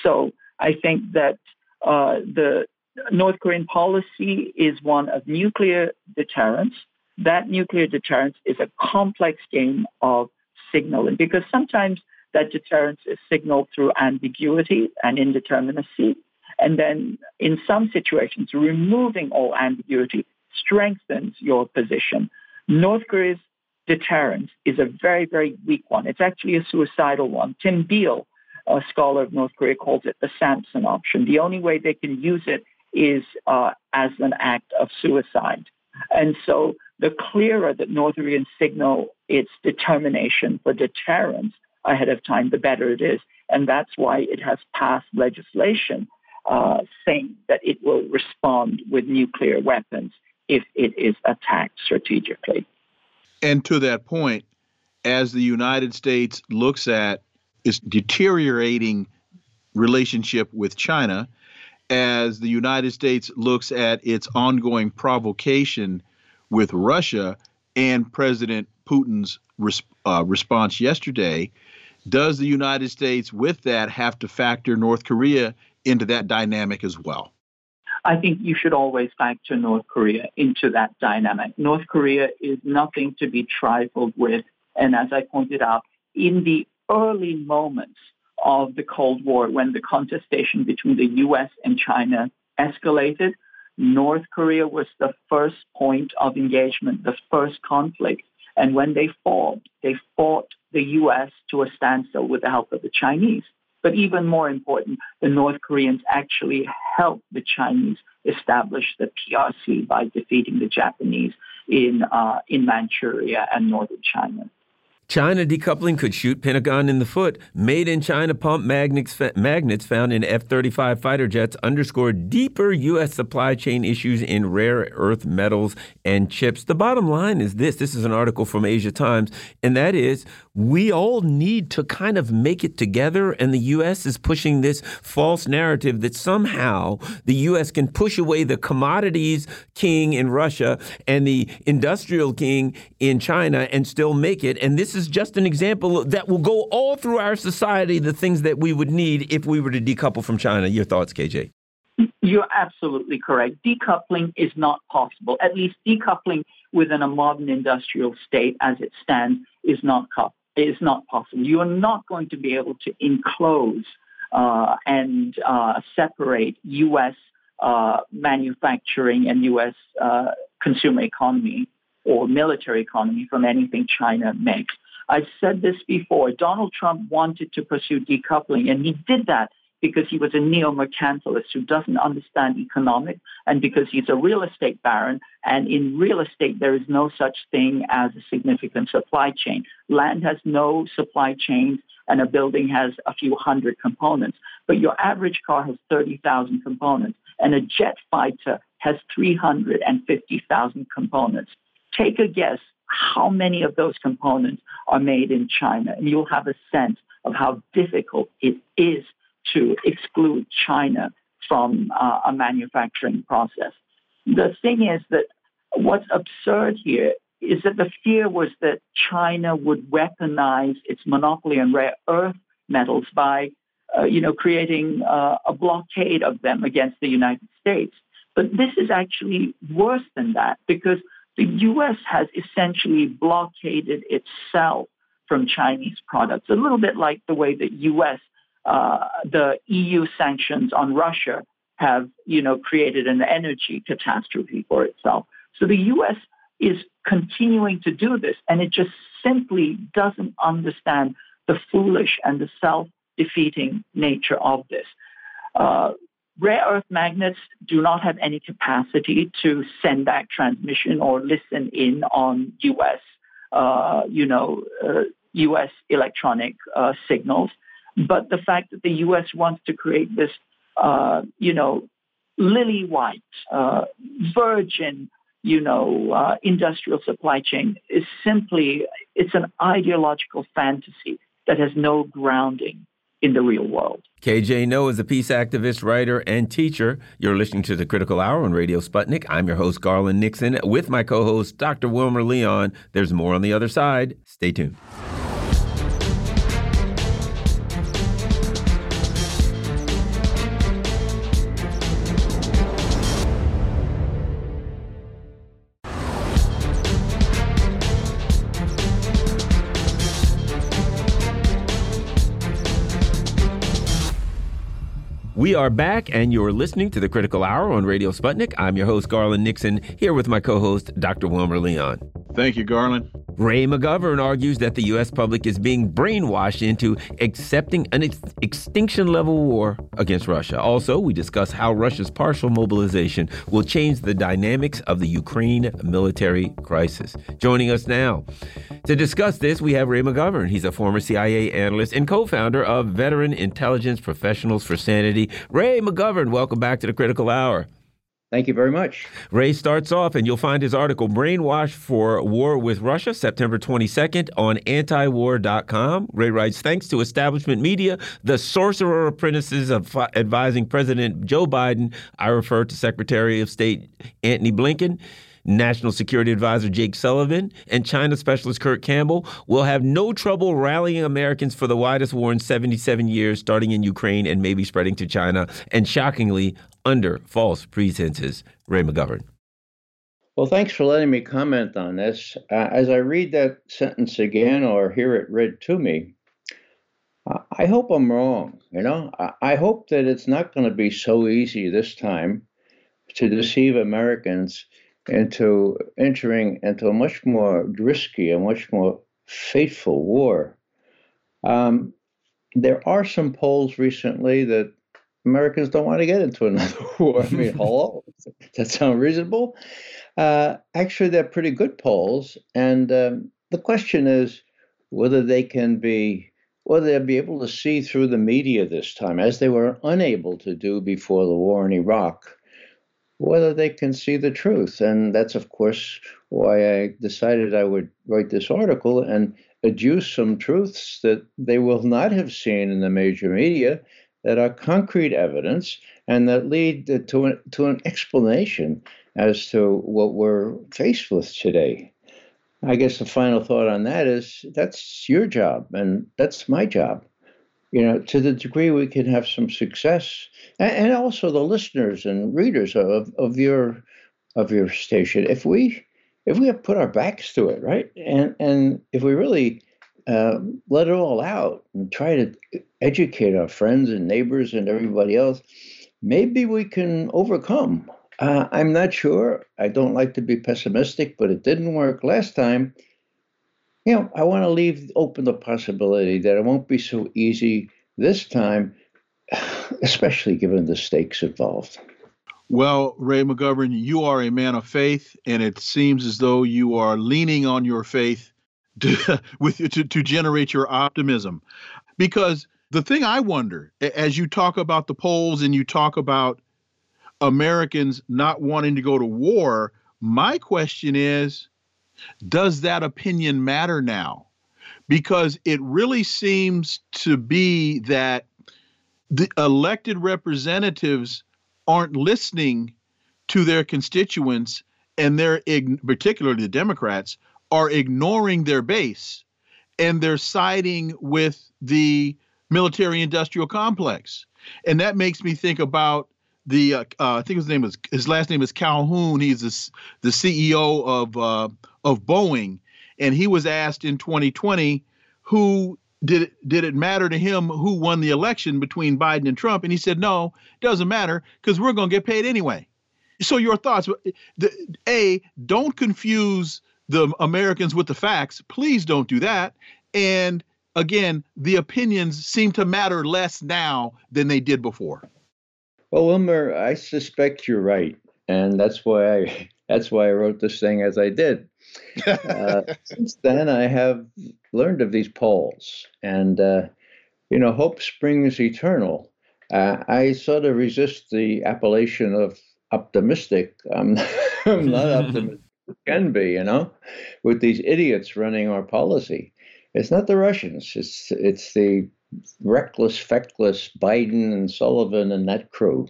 E: So I think that uh, the North Korean policy is one of nuclear deterrence. That nuclear deterrence is a complex game of signaling because sometimes that deterrence is signaled through ambiguity and indeterminacy. And then in some situations, removing all ambiguity strengthens your position. North Korea's deterrence is a very, very weak one. It's actually a suicidal one. Tim Beal, a scholar of North Korea, calls it the Samson option. The only way they can use it is uh, as an act of suicide. And so the clearer that North Korea signal its determination for deterrence ahead of time, the better it is. And that's why it has passed legislation uh, saying that it will respond with nuclear weapons if it is attacked strategically.
B: And to that point, as the United States looks at its deteriorating relationship with China, as the United States looks at its ongoing provocation with Russia and President Putin's uh, response yesterday, does the United States, with that, have to factor North Korea into that dynamic as well?
E: I think you should always factor North Korea into that dynamic. North Korea is nothing to be trifled with. And as I pointed out, in the early moments of the Cold War, when the contestation between the US and China escalated, North Korea was the first point of engagement, the first conflict. And when they fought, they fought the US to a standstill with the help of the Chinese. But even more important, the North Koreans actually helped the Chinese establish the PRC by defeating the Japanese in, uh, in Manchuria and northern China.
A: China decoupling could shoot Pentagon in the foot. Made in China pump magnets, magnets found in F 35 fighter jets underscore deeper U.S. supply chain issues in rare earth metals and chips. The bottom line is this this is an article from Asia Times, and that is we all need to kind of make it together. And the U.S. is pushing this false narrative that somehow the U.S. can push away the commodities king in Russia and the industrial king in China and still make it. And this is is just an example that will go all through our society, the things that we would need if we were to decouple from China. Your thoughts, KJ?
E: You're absolutely correct. Decoupling is not possible. At least decoupling within a modern industrial state as it stands is not is not possible. You are not going to be able to enclose uh, and uh, separate U.S. Uh, manufacturing and U.S. Uh, consumer economy or military economy from anything China makes. I've said this before. Donald Trump wanted to pursue decoupling, and he did that because he was a neo-mercantilist who doesn't understand economics and because he's a real estate baron. And in real estate, there is no such thing as a significant supply chain. Land has no supply chains and a building has a few hundred components. But your average car has 30,000 components and a jet fighter has 350,000 components. Take a guess how many of those components are made in China. And you'll have a sense of how difficult it is to exclude China from uh, a manufacturing process. The thing is that what's absurd here is that the fear was that China would weaponize its monopoly on rare earth metals by, uh, you know, creating uh, a blockade of them against the United States. But this is actually worse than that because the U.S. has essentially blockaded itself from Chinese products, a little bit like the way that U.S. Uh, the EU sanctions on Russia have, you know, created an energy catastrophe for itself. So the U.S. is continuing to do this, and it just simply doesn't understand the foolish and the self-defeating nature of this. Uh, Rare earth magnets do not have any capacity to send back transmission or listen in on U.S. Uh, you know, uh, U.S. electronic uh, signals. But the fact that the U.S. wants to create this, uh, you know, lily white, uh, virgin, you know, uh, industrial supply chain is simply it's an ideological fantasy that has no grounding in the real world.
A: KJ Noh is a peace activist, writer, and teacher. You're listening to the Critical Hour on Radio Sputnik. I'm your host, Garland Nixon, with my co host, Dr. Wilmer Leon. There's more on the other side. Stay tuned. We are back, and you're listening to the Critical Hour on Radio Sputnik. I'm your host, Garland Nixon, here with my co host, Dr. Wilmer Leon.
B: Thank you, Garland.
A: Ray McGovern argues that the U.S. public is being brainwashed into accepting an ex extinction level war against Russia. Also, we discuss how Russia's partial mobilization will change the dynamics of the Ukraine military crisis. Joining us now to discuss this, we have Ray McGovern. He's a former CIA analyst and co founder of Veteran Intelligence Professionals for Sanity. Ray McGovern, welcome back to the Critical Hour.
F: Thank you very much.
A: Ray starts off, and you'll find his article, Brainwash for War with Russia, September 22nd, on antiwar.com. Ray writes Thanks to establishment media, the sorcerer apprentices of advising President Joe Biden, I refer to Secretary of State Antony Blinken. National Security Advisor Jake Sullivan and China Specialist Kurt Campbell will have no trouble rallying Americans for the widest war in 77 years, starting in Ukraine and maybe spreading to China, and shockingly, under false pretenses. Ray McGovern.
F: Well, thanks for letting me comment on this. Uh, as I read that sentence again or hear it read to me, I hope I'm wrong. You know, I hope that it's not going to be so easy this time to deceive Americans into entering into a much more risky, a much more fateful war. Um, there are some polls recently that Americans don't want to get into another (laughs) war. I mean, (laughs) hello, does that sound reasonable? Uh, actually, they're pretty good polls, and um, the question is whether they can be, whether they'll be able to see through the media this time, as they were unable to do before the war in Iraq, whether they can see the truth, and that's of course why I decided I would write this article and adduce some truths that they will not have seen in the major media that are concrete evidence and that lead to an, to an explanation as to what we're faced with today. I guess the final thought on that is that's your job and that's my job. You know, to the degree we can have some success, and, also the listeners and readers of, of your of your station, if we if we have put our backs to it, right, and and if we really uh, let it all out and try to educate our friends and neighbors and everybody else, maybe we can overcome. Uh, I'm not sure. I don't like to be pessimistic, but it didn't work last time. You know, I want to leave open the possibility that it won't be so easy this time, (sighs) especially given the stakes involved.
B: Well, Ray McGovern, you are a man of faith, and it seems as though you are leaning on your faith to, (laughs) with to, to generate your optimism. Because the thing I wonder, as you talk about the polls and you talk about Americans not wanting to go to war, my question is does that opinion matter now? Because it really seems to be that the elected representatives aren't listening to their constituents and they're particularly the Democrats are ignoring their base and they're siding with the military industrial complex. And that makes me think about the uh, uh, I think his name is his last name is Calhoun. He's the, the CEO of uh, of Boeing, and he was asked in 2020 who did it, did it matter to him who won the election between Biden and Trump, and he said no, it doesn't matter because we're going to get paid anyway. So your thoughts? Uh, the, a don't confuse the Americans with the facts. Please don't do that. And again, the opinions seem to matter less now than they did before.
F: Well, Wilmer, I suspect you're right, and that's why I (laughs) that's why I wrote this thing as I did. Uh, since then, I have learned of these polls, and uh, you know, hope springs eternal. Uh, I sort of resist the appellation of optimistic. I'm, (laughs) I'm not (laughs) optimistic. Can be, you know, with these idiots running our policy. It's not the Russians. It's it's the reckless, feckless Biden and Sullivan and that crew.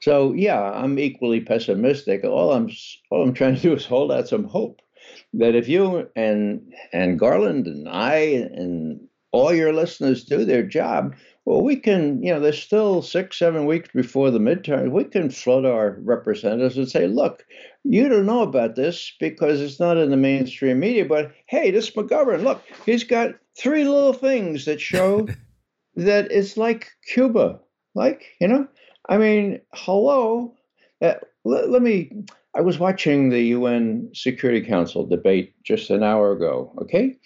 F: So yeah, I'm equally pessimistic. All I'm all I'm trying to do is hold out some hope that if you and and Garland and I and all your listeners do their job, well, we can, you know, there's still six, seven weeks before the midterm. We can float our representatives and say, look, you don't know about this because it's not in the mainstream media, but hey, this McGovern, look, he's got three little things that show (laughs) that it's like Cuba. Like, you know, I mean, hello. Uh, let, let me. I was watching the UN Security Council debate just an hour ago. Okay,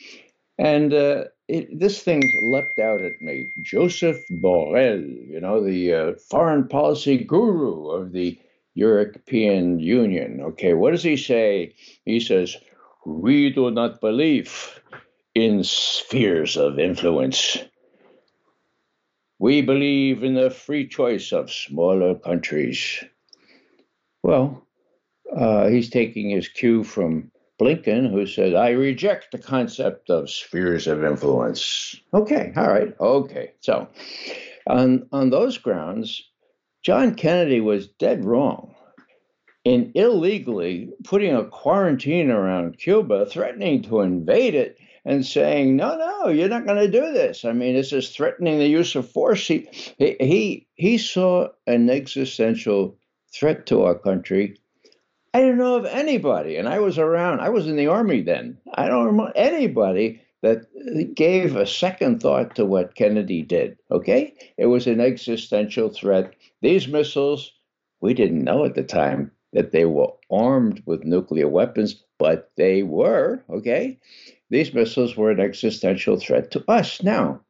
F: and uh, it, this thing leapt out at me. Joseph Borrell, you know, the uh, foreign policy guru of the European Union. Okay, what does he say? He says, We do not believe in spheres of influence. We believe in the free choice of smaller countries. Well, uh, he's taking his cue from Blinken, who said, I reject the concept of spheres of influence. Okay, all right, okay. So, on, on those grounds, John Kennedy was dead wrong in illegally putting a quarantine around Cuba, threatening to invade it, and saying, "No, no, you're not going to do this." I mean, this is threatening the use of force. He he he saw an existential threat to our country. I don't know of anybody, and I was around. I was in the army then. I don't remember anybody that gave a second thought to what Kennedy did. Okay, it was an existential threat. These missiles, we didn't know at the time that they were armed with nuclear weapons, but they were. Okay, these missiles were an existential threat to us. Now,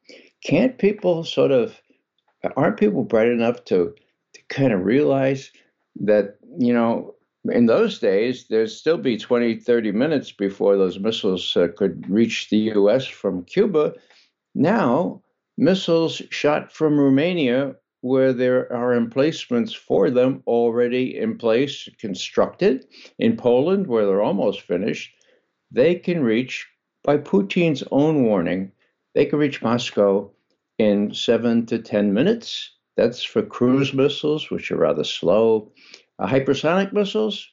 F: can't people sort of, aren't people bright enough to, to kind of realize that, you know, in those days, there'd still be 20, 30 minutes before those missiles uh, could reach the US from Cuba. Now, missiles shot from Romania, where there are emplacements for them already in place, constructed, in Poland, where they're almost finished, they can reach by Putin's own warning, they can reach Moscow in seven to 10 minutes. That's for cruise missiles, which are rather slow. Uh, hypersonic missiles,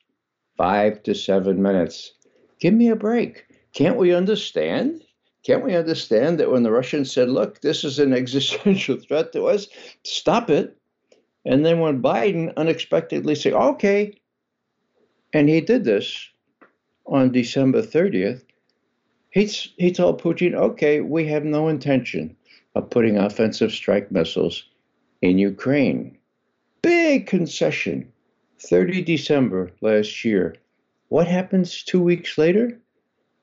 F: five to seven minutes. Give me a break. Can't we understand? Can't we understand that when the Russians said, look, this is an (laughs) existential threat to us, stop it? And then when Biden unexpectedly said, okay, and he did this on December 30th, He's, he told Putin, okay, we have no intention of putting offensive strike missiles in Ukraine. Big concession. 30 December last year. What happens two weeks later?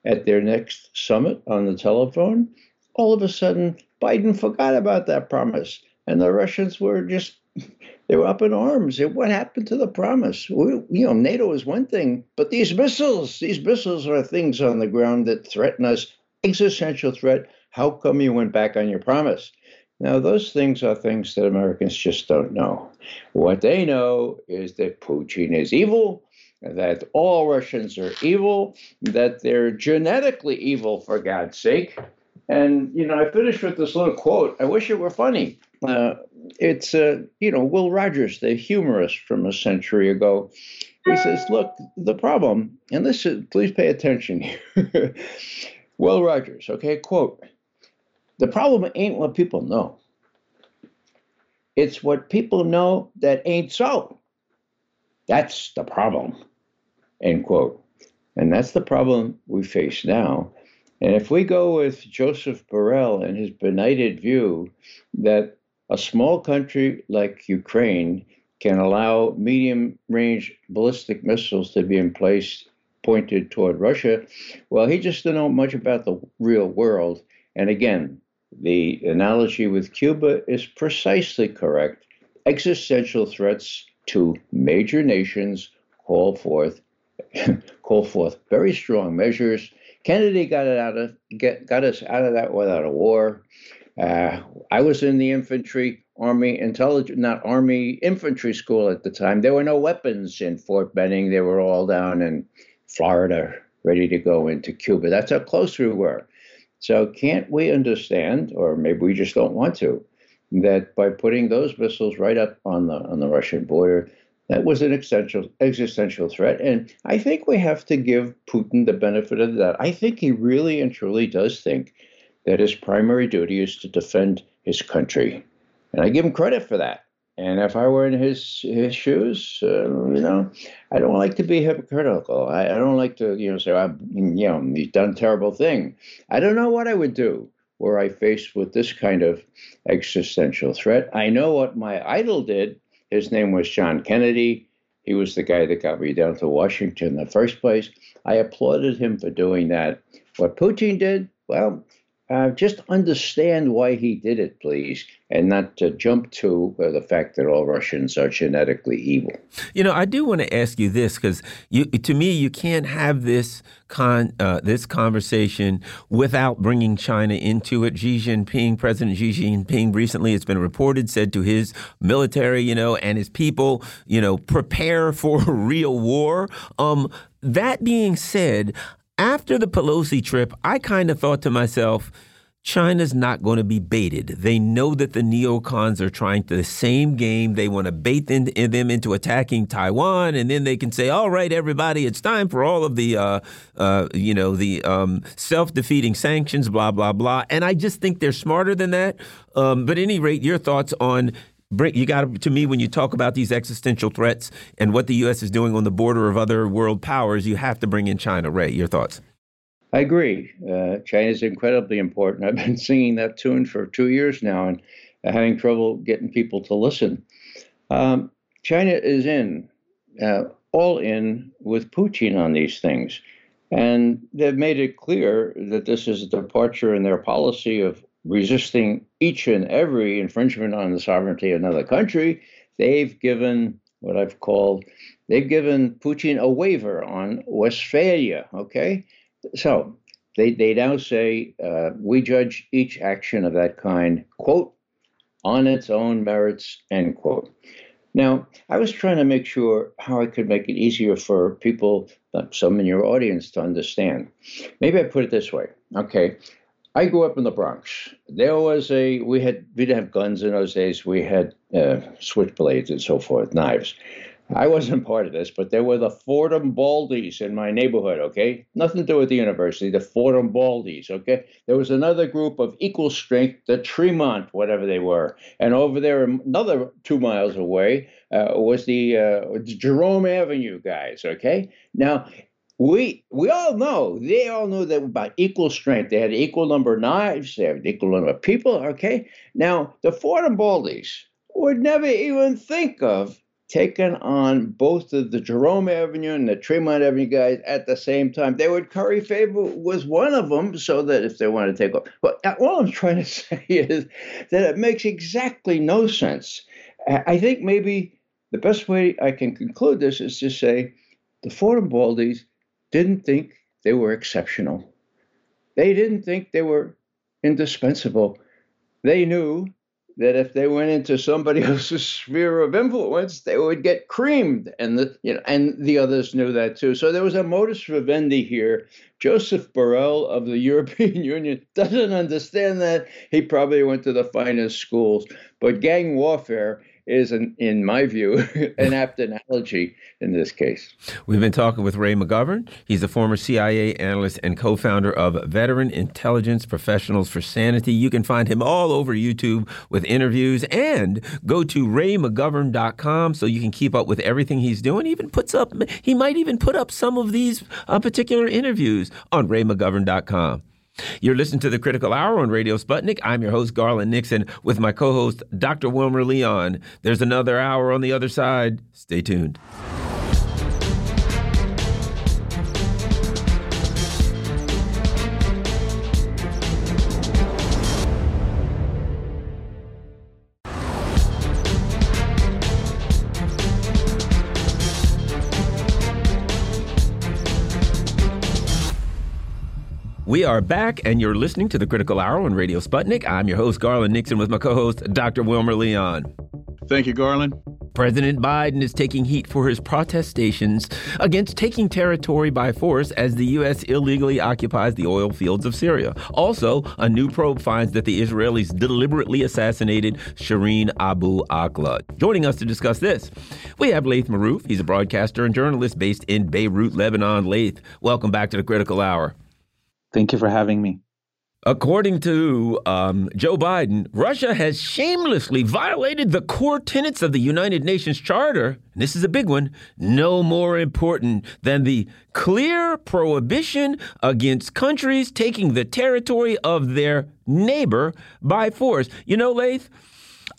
F: At their next summit on the telephone, all of a sudden, Biden forgot about that promise. And the Russians were just (laughs) they were up in arms. What happened to the promise? We, you know, NATO is one thing, but these missiles, these missiles are things on the ground that threaten us. Existential threat. How come you went back on your promise? Now, those things are things that Americans just don't know. What they know is that Putin is evil, that all Russians are evil, that they're genetically evil, for God's sake. And, you know, I finish with this little quote. I wish it were funny. Uh, it's uh, you know Will Rogers, the humorist from a century ago. He says, "Look, the problem, and this is please pay attention here." (laughs) Will Rogers, okay, quote: "The problem ain't what people know; it's what people know that ain't so. That's the problem." End quote. And that's the problem we face now. And if we go with Joseph Borrell and his benighted view that a small country like Ukraine can allow medium range ballistic missiles to be in place pointed toward Russia. Well, he just didn't know much about the real world. And again, the analogy with Cuba is precisely correct. Existential threats to major nations call forth (laughs) call forth very strong measures. Kennedy got it out of get, got us out of that without a war. Uh, I was in the infantry, army intelligence, not army infantry school at the time. There were no weapons in Fort Benning. They were all down in Florida, ready to go into Cuba. That's how close we were. So, can't we understand, or maybe we just don't want to, that by putting those missiles right up on the on the Russian border, that was an existential existential threat. And I think we have to give Putin the benefit of that. I think he really and truly does think that his primary duty is to defend his country. And I give him credit for that. And if I were in his his shoes, uh, you know, I don't like to be hypocritical. I, I don't like to, you know, say, I'm, you know, he's done a terrible thing. I don't know what I would do, were I faced with this kind of existential threat. I know what my idol did. His name was John Kennedy. He was the guy that got me down to Washington in the first place. I applauded him for doing that. What Putin did, well, uh, just understand why he did it, please, and not to jump to uh, the fact that all Russians are genetically evil.
A: You know, I do want to ask you this because to me, you can't have this con uh, this conversation without bringing China into it. Xi Jinping, President Xi Jinping, recently it's been reported said to his military, you know, and his people, you know, prepare for (laughs) real war. Um, that being said, after the Pelosi trip, I kind of thought to myself, China's not going to be baited. They know that the neocons are trying the same game. They want to bait them, into attacking Taiwan, and then they can say, "All right, everybody, it's time for all of the, uh, uh, you know, the um, self-defeating sanctions, blah blah blah." And I just think they're smarter than that. Um, but at any rate, your thoughts on bring you got to me when you talk about these existential threats and what the U.S. is doing on the border of other world powers. You have to bring in China. Ray, your thoughts?
F: I agree. Uh, China is incredibly important. I've been (laughs) singing that tune for two years now and having trouble getting people to listen. Um, China is in, uh, all in with Putin on these things. And they've made it clear that this is a departure in their policy of resisting each and every infringement on the sovereignty of another country, they've given what I've called, they've given Putin a waiver on Westphalia. Okay. So they, they now say, uh, we judge each action of that kind, quote, on its own merits, end quote. Now, I was trying to make sure how I could make it easier for people, some in your audience, to understand. Maybe I put it this way. Okay, I grew up in the Bronx. There was a we had we didn't have guns in those days. We had uh, switchblades and so forth, knives. I wasn't part of this, but there were the Fordham Baldies in my neighborhood. Okay, nothing to do with the university. The Fordham Baldies. Okay, there was another group of equal strength, the Tremont, whatever they were, and over there, another two miles away, uh, was the uh, Jerome Avenue guys. Okay, now we we all know they all know that about equal strength. They had equal number of knives. They had equal number of people. Okay, now the Fordham Baldies would never even think of taking on both of the Jerome Avenue and the Tremont Avenue guys at the same time. They would curry favor with one of them so that if they wanted to take off. But uh, all I'm (laughs) trying to say is that it makes exactly no sense. I think maybe the best way I can conclude this is to say the Fordham Baldies didn't think they were exceptional. They didn't think they were indispensable. They knew that if they went into somebody (laughs) else's sphere of influence, they would get creamed, and the you know, and the others knew that too. So there was a modus vivendi here. Joseph Borrell of the (laughs) European Union doesn't understand that. He probably went to the finest schools, but gang warfare is, an, in my view, (laughs) an apt analogy in this case.
A: We've been talking with Ray McGovern. He's a former CIA analyst and co founder of Veteran Intelligence Professionals for Sanity. You can find him all over YouTube with interviews and go to raymcgovern.com so you can keep up with everything he's doing. He even puts up, he might even put up some of these uh, particular interviews on raymcgovern.com. You're listening to the Critical Hour on Radio Sputnik. I'm your host, Garland Nixon, with my co host, Dr. Wilmer Leon. There's another hour on the other side. Stay tuned. We are back, and you're listening to the Critical Hour on Radio Sputnik. I'm your host, Garland Nixon, with my co host, Dr. Wilmer Leon.
B: Thank you, Garland.
A: President Biden is taking heat for his protestations against taking territory by force as the U.S. illegally occupies the oil fields of Syria. Also, a new probe finds that the Israelis deliberately assassinated Shireen Abu Akleh. Joining us to discuss this, we have Laith Marouf. He's a broadcaster and journalist based in Beirut, Lebanon. Laith, welcome back to the Critical Hour.
G: Thank you for having me.
A: According to um, Joe Biden, Russia has shamelessly violated the core tenets of the United Nations Charter. And this is a big one no more important than the clear prohibition against countries taking the territory of their neighbor by force. You know, Laith,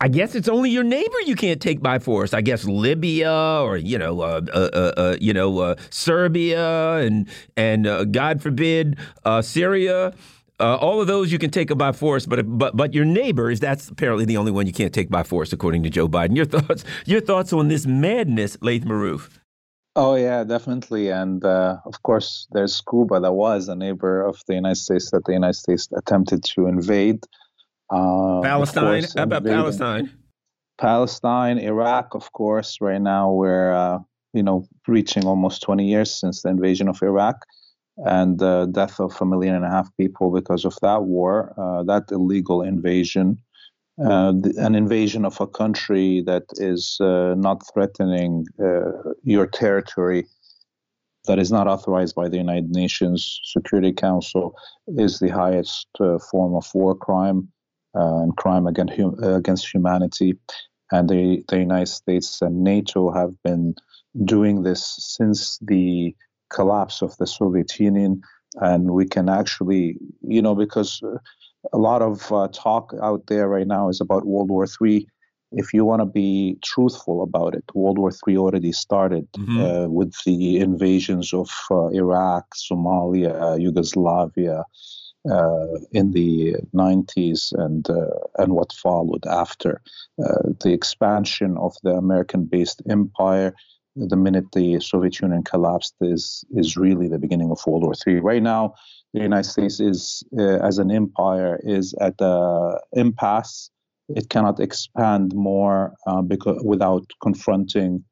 A: I guess it's only your neighbor you can't take by force. I guess Libya or you know, uh, uh, uh, uh you know, uh, Serbia and and uh, God forbid Syria. All of those you can take by force, but but but your neighbors that's apparently the only one you can't take by force, according to Joe Biden. Your (laughs) thoughts your thoughts on this madness, Laith Marouf?
G: Oh yeah, definitely, and of course there's Cuba that was a neighbor of the United States that the United States attempted to invade.
A: Uh, Palestine, course, how about Palestine?
G: Palestine, Iraq, of course. Right now we're uh, you know reaching almost 20 years since the invasion of Iraq and the death of a million and a half people because of that war, uh, that illegal invasion, uh, an invasion of a country that is uh, not threatening uh, your territory, that is not authorized by the United Nations Security Council, is the highest uh, form of war crime uh, and crime against, hum- against humanity. And the, the United States and NATO have been doing this since the collapse of the Soviet Union, and we can actually, you know, because a lot of uh, talk out there right now is about World War III. If you want to be truthful about it, World War III already started mm-hmm. uh, with the invasions of uh, Iraq, Somalia, Yugoslavia. Uh, in the 90s and uh, and what followed after uh, the expansion of the American-based empire the minute the Soviet Union collapsed is is really the beginning of World War III. Right now, the United States is uh, as an empire is at the impasse. It cannot expand more because without confronting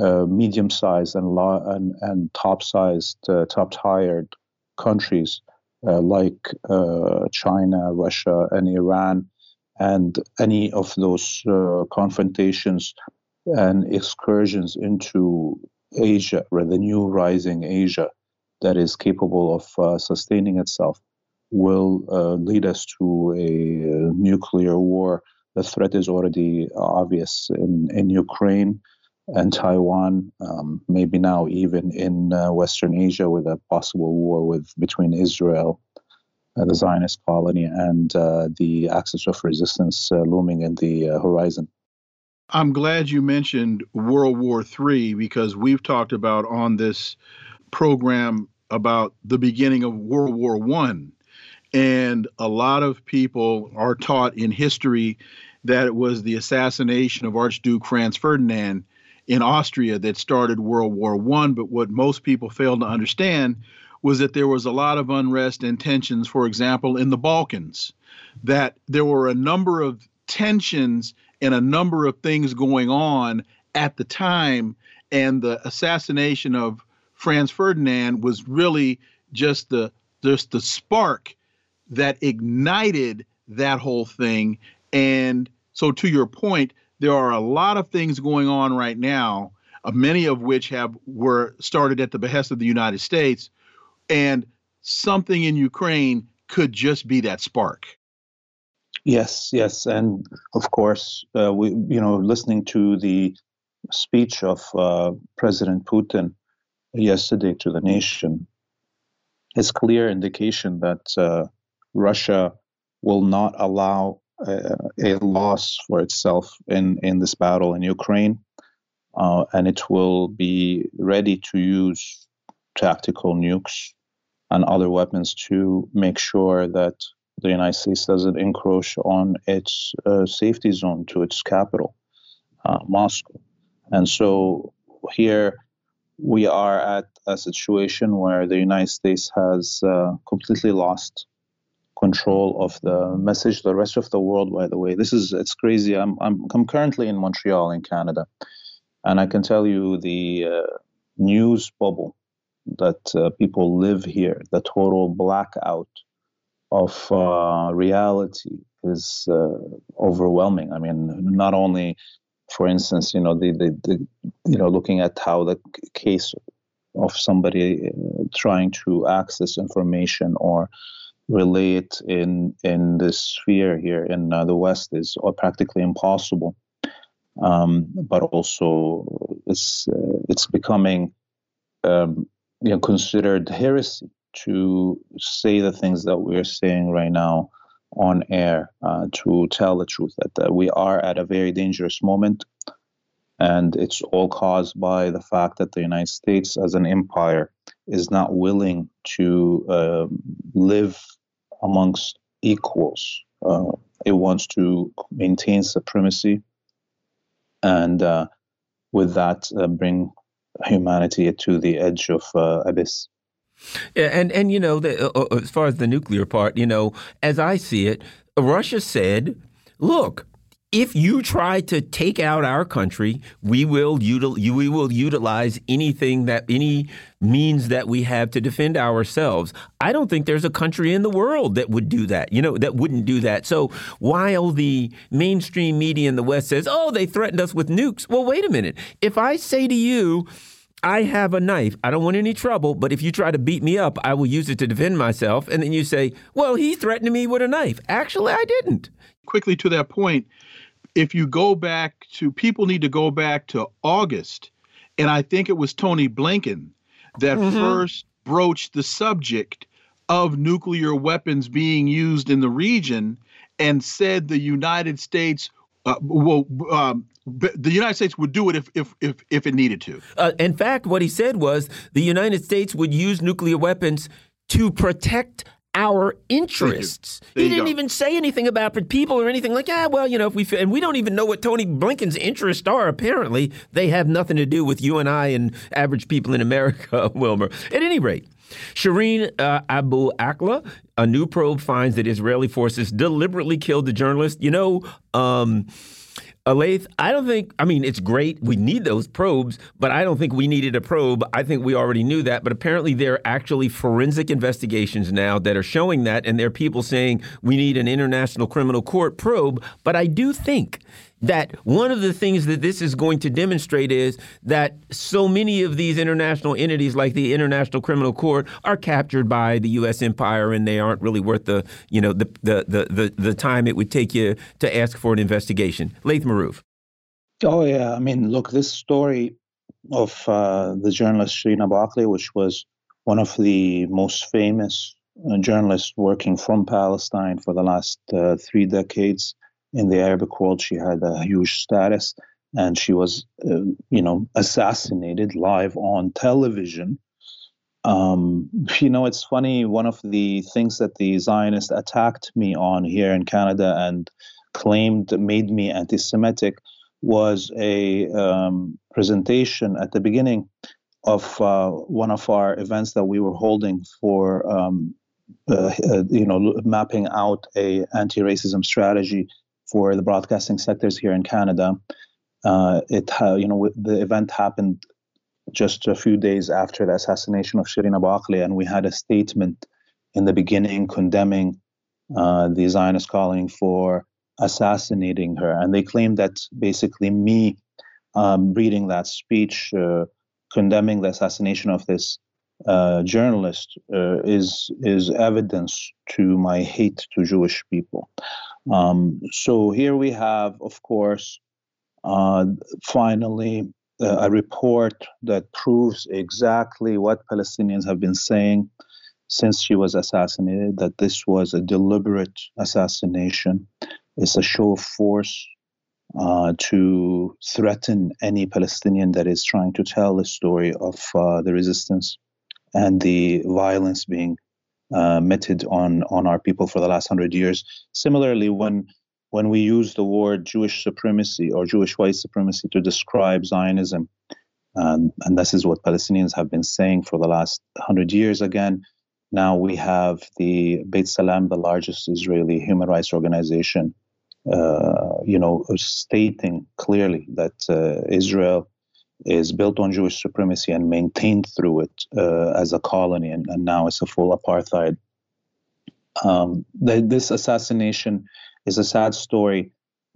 G: uh, medium-sized and, lo- and and top-sized, uh, top-tired countries like uh, China, Russia, and Iran, and any of those confrontations and excursions into Asia, or the new rising Asia that is capable of uh, sustaining itself, will uh, lead us to a, a, nuclear war. The threat is already obvious in, in Ukraine and Taiwan, um, maybe now even in uh, Western Asia with a possible war with between Israel, uh, the Zionist colony, and uh, the axis of resistance uh, looming in the horizon.
B: I'm glad you mentioned World War III because we've talked about on this program about the beginning of World War One. And a lot of people are taught in history that it was the assassination of Archduke Franz Ferdinand in Austria that started World War One. But what most people fail to understand was that there was a lot of unrest and tensions, for example, in the Balkans, that there were a number of tensions and a number of things going on at the time. And the assassination of Franz Ferdinand was really just the just the spark that ignited that whole thing. And so, to your point, there are a lot of things going on right now, uh, many of which have were started at the behest of the United States, and something in Ukraine could just be that spark.
G: Yes, yes, and of course, uh, we you know listening to the speech of uh, President Putin yesterday to the nation is clear indication that uh, Russia will not allow a, loss for itself in in this battle in Ukraine, uh, and it will be ready to use tactical nukes and other weapons to make sure that the United States doesn't encroach on its uh, safety zone to its capital, uh, Moscow. And so here we are at a situation where the United States has uh, completely lost control of the message. The rest of the world, by the way, this is it's crazy. I'm I'm, I'm currently in Montreal in Canada, and I can tell you the uh, news bubble that uh, people live here, the total blackout of uh, reality is uh, overwhelming. I mean, not only, for instance, you know, the, the, the you know, looking at how the case of somebody uh, trying to access information or relay it in in this sphere here in uh, the West is practically impossible. Um, but also, it's uh, it's becoming um, you know considered heresy to say the things that we're saying right now on air uh, to tell the truth that uh, we are at a very dangerous moment and it's all caused by the fact that the United States as an empire is not willing to uh, live amongst equals. Uh, it wants to maintain supremacy and uh, with that uh, bring humanity to the edge of uh, abyss.
A: Yeah, and and you know, the, uh, as far as the nuclear part, you know, as I see it, Russia said, "Look, if you try to take out our country, we will util we will utilize anything that any means that we have to defend ourselves. I don't think there's a country in the world that would do that. You know, that wouldn't do that. So while the mainstream media in the West says, "Oh, they threatened us with nukes," well, wait a minute. If I say to you I have a knife. I don't want any trouble, but if you try to beat me up, I will use it to defend myself. And then you say, well, he threatened me with a knife. Actually, I didn't.
B: Quickly to that point, if you go back to, people need to go back to August, and I think it was Tony Blinken that mm-hmm. first broached the subject of nuclear weapons being used in the region and said the United States uh, well, um, the United States would do it if if if, if it needed to.
A: Uh, in fact, what he said was the United States would use nuclear weapons to protect our interests. He didn't go. even say anything about people or anything like, yeah, well, you know, if we feel, and we don't even know what Tony Blinken's interests are. Apparently, they have nothing to do with you and I and average people in America, (laughs) Wilmer. At any rate. Shireen uh, Abu Akleh, a new probe finds that Israeli forces deliberately killed the journalist. You know, um, Alaith, I don't think, I mean, it's great. We need those probes, but I don't think we needed a probe. I think we already knew that. But apparently, there are actually forensic investigations now that are showing that. And there are people saying we need an international criminal court probe. But I do think that one of the things that this is going to demonstrate is that so many of these international entities, like the International Criminal Court, are captured by the U.S. empire, and they aren't really worth the you know the the the the, the time it would take you to ask for an investigation. Laith Marouf.
G: Oh yeah, I mean, look, this story of uh, the journalist Shireen Abu Akleh, which was one of the most famous uh, journalists working from Palestine for the last uh, three decades in the Arabic world. She had a huge status, and she was, uh, you know, assassinated live on television. Um, you know, it's funny. One of the things that the Zionists attacked me on here in Canada and claimed made me anti-Semitic was a um, presentation at the beginning of uh, one of our events that we were holding for um, uh, uh, you know mapping out a anti-racism strategy for the broadcasting sectors here in Canada. Uh, it you know the event happened just a few days after the assassination of Shireen Abu and we had a statement in the beginning condemning uh, the Zionist calling for assassinating her, and they claimed that basically me um, reading that speech uh, condemning the assassination of this uh, journalist uh, is is evidence to my hate to Jewish people. Um, so here we have, of course, uh, finally uh, a report that proves exactly what Palestinians have been saying since she was assassinated that this was a deliberate assassination. It's a show of force uh, to threaten any Palestinian that is trying to tell the story of uh, the resistance and the violence being uh, meted on on our people for the last hundred years. Similarly, when when we use the word Jewish supremacy or Jewish white supremacy to describe Zionism, um, and this is what Palestinians have been saying for the last hundred years. Again, now we have the B'Tselem, the largest Israeli human rights organization, uh, you know, stating clearly that uh, Israel is built on Jewish supremacy and maintained through it uh, as a colony, and, and, now it's a full apartheid. Um, the, this assassination is a sad story.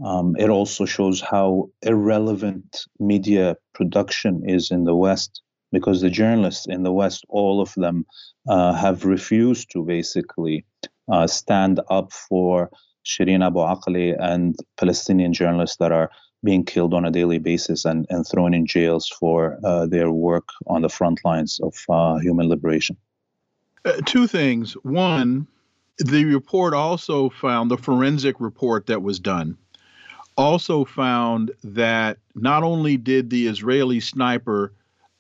G: Um, it also shows how irrelevant media production is in the West because the journalists in the West, all of them, uh, have refused to basically uh, stand up for Shireen Abu Akleh and Palestinian journalists that are being killed on a daily basis and, and thrown in jails for uh, their work on the front lines of uh, human liberation.
B: Uh, two things. One, the report also found the forensic report that was done also found that not only did the Israeli sniper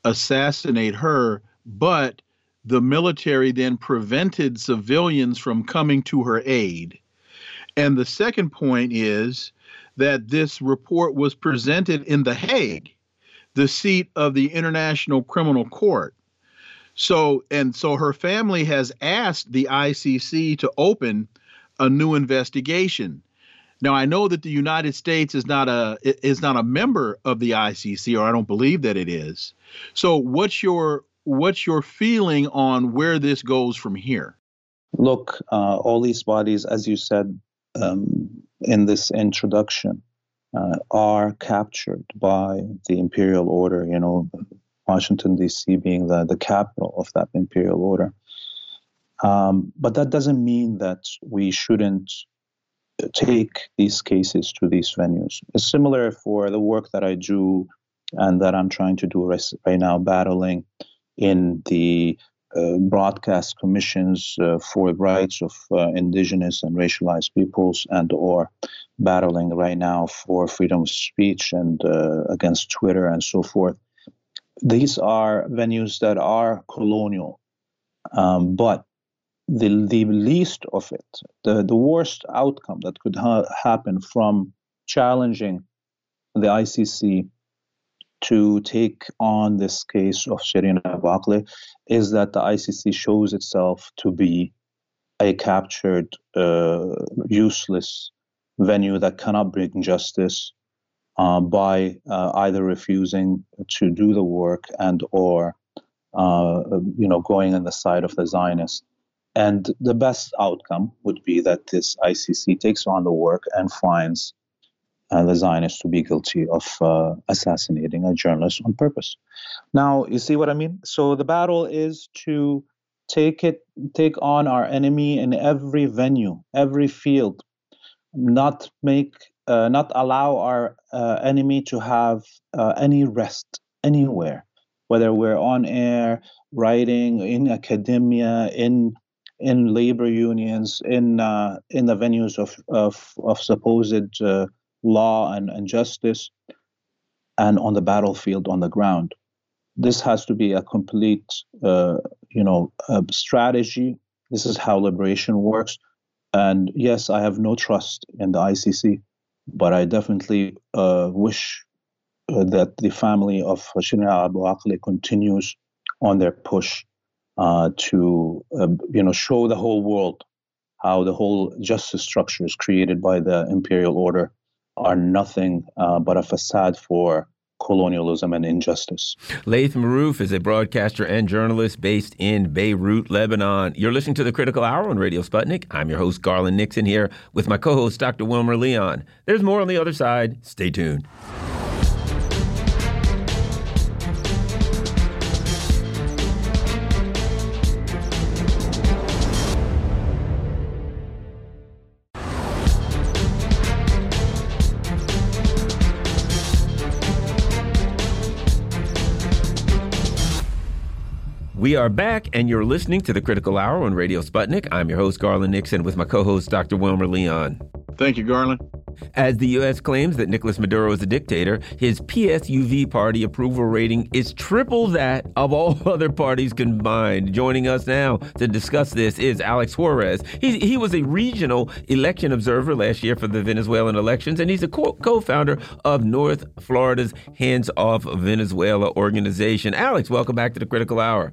B: assassinate her, but the military then prevented civilians from coming to her aid. And the second point is that this report was presented in The Hague, the seat of the International Criminal Court. So, and so her family has asked the ICC to open a new investigation. Now, I know that the United States is not a is not a member of the ICC, or I don't believe that it is. So, what's your what's your feeling on where this goes from here?
G: Look, uh, all these bodies, as you said um, in this introduction, uh, are captured by the imperial order. You know, Washington D.C. being the the capital of that imperial order. Um, but that doesn't mean that we shouldn't take these cases to these venues. It's similar for the work that I do and that I'm trying to do right now, battling in the uh, broadcast commissions uh, for rights of uh, indigenous and racialized peoples and or battling right now for freedom of speech and uh, against twitter and so forth. These are venues that are colonial um, but the, the least of it, the, the worst outcome that could ha- happen from challenging the ICC to take on this case of Shireen Abu Akleh is that the ICC shows itself to be a captured, uh, useless venue that cannot bring justice uh, by uh, either refusing to do the work and or uh, you know going on the side of the Zionists. And the best outcome would be that this ICC takes on the work and finds uh, the Zionists to be guilty of uh, assassinating a journalist on purpose. Now, you see what I mean? So the battle is to take it, take on our enemy in every venue, every field, not make, uh, not allow our uh, enemy to have uh, any rest anywhere, whether we're on air, writing, in academia, in in labor unions, in uh, in the venues of of, of supposed law and, and justice, and on the battlefield on the ground. This has to be a complete, uh, you know, strategy. This is how liberation works. And yes, I have no trust in the ICC, but I definitely uh, wish uh, that the family of Shireen Abu Akleh continues on their push uh, to uh, you know show the whole world how the whole justice structure is created by the imperial order are nothing uh, but a facade for colonialism and injustice.
A: Laith Marouf is a broadcaster and journalist based in Beirut, Lebanon. You're listening to the Critical Hour on Radio Sputnik. I'm your host, Garland Nixon, here with my co host, Dr. Wilmer Leon. There's more on the other side. Stay tuned. We are back, and you're listening to the Critical Hour on Radio Sputnik. I'm your host, Garland Nixon, with my co host, Dr. Wilmer Leon.
B: Thank you, Garland.
A: As the U.S. claims that Nicolas Maduro is a dictator, his PSUV party approval rating is triple that of all (laughs) other parties combined. Joining us now to discuss this is Alex Suarez. He, he was a regional election observer last year for the Venezuelan elections, and he's a co founder of North Florida's Hands Off Venezuela organization. Alex, welcome back to the Critical Hour.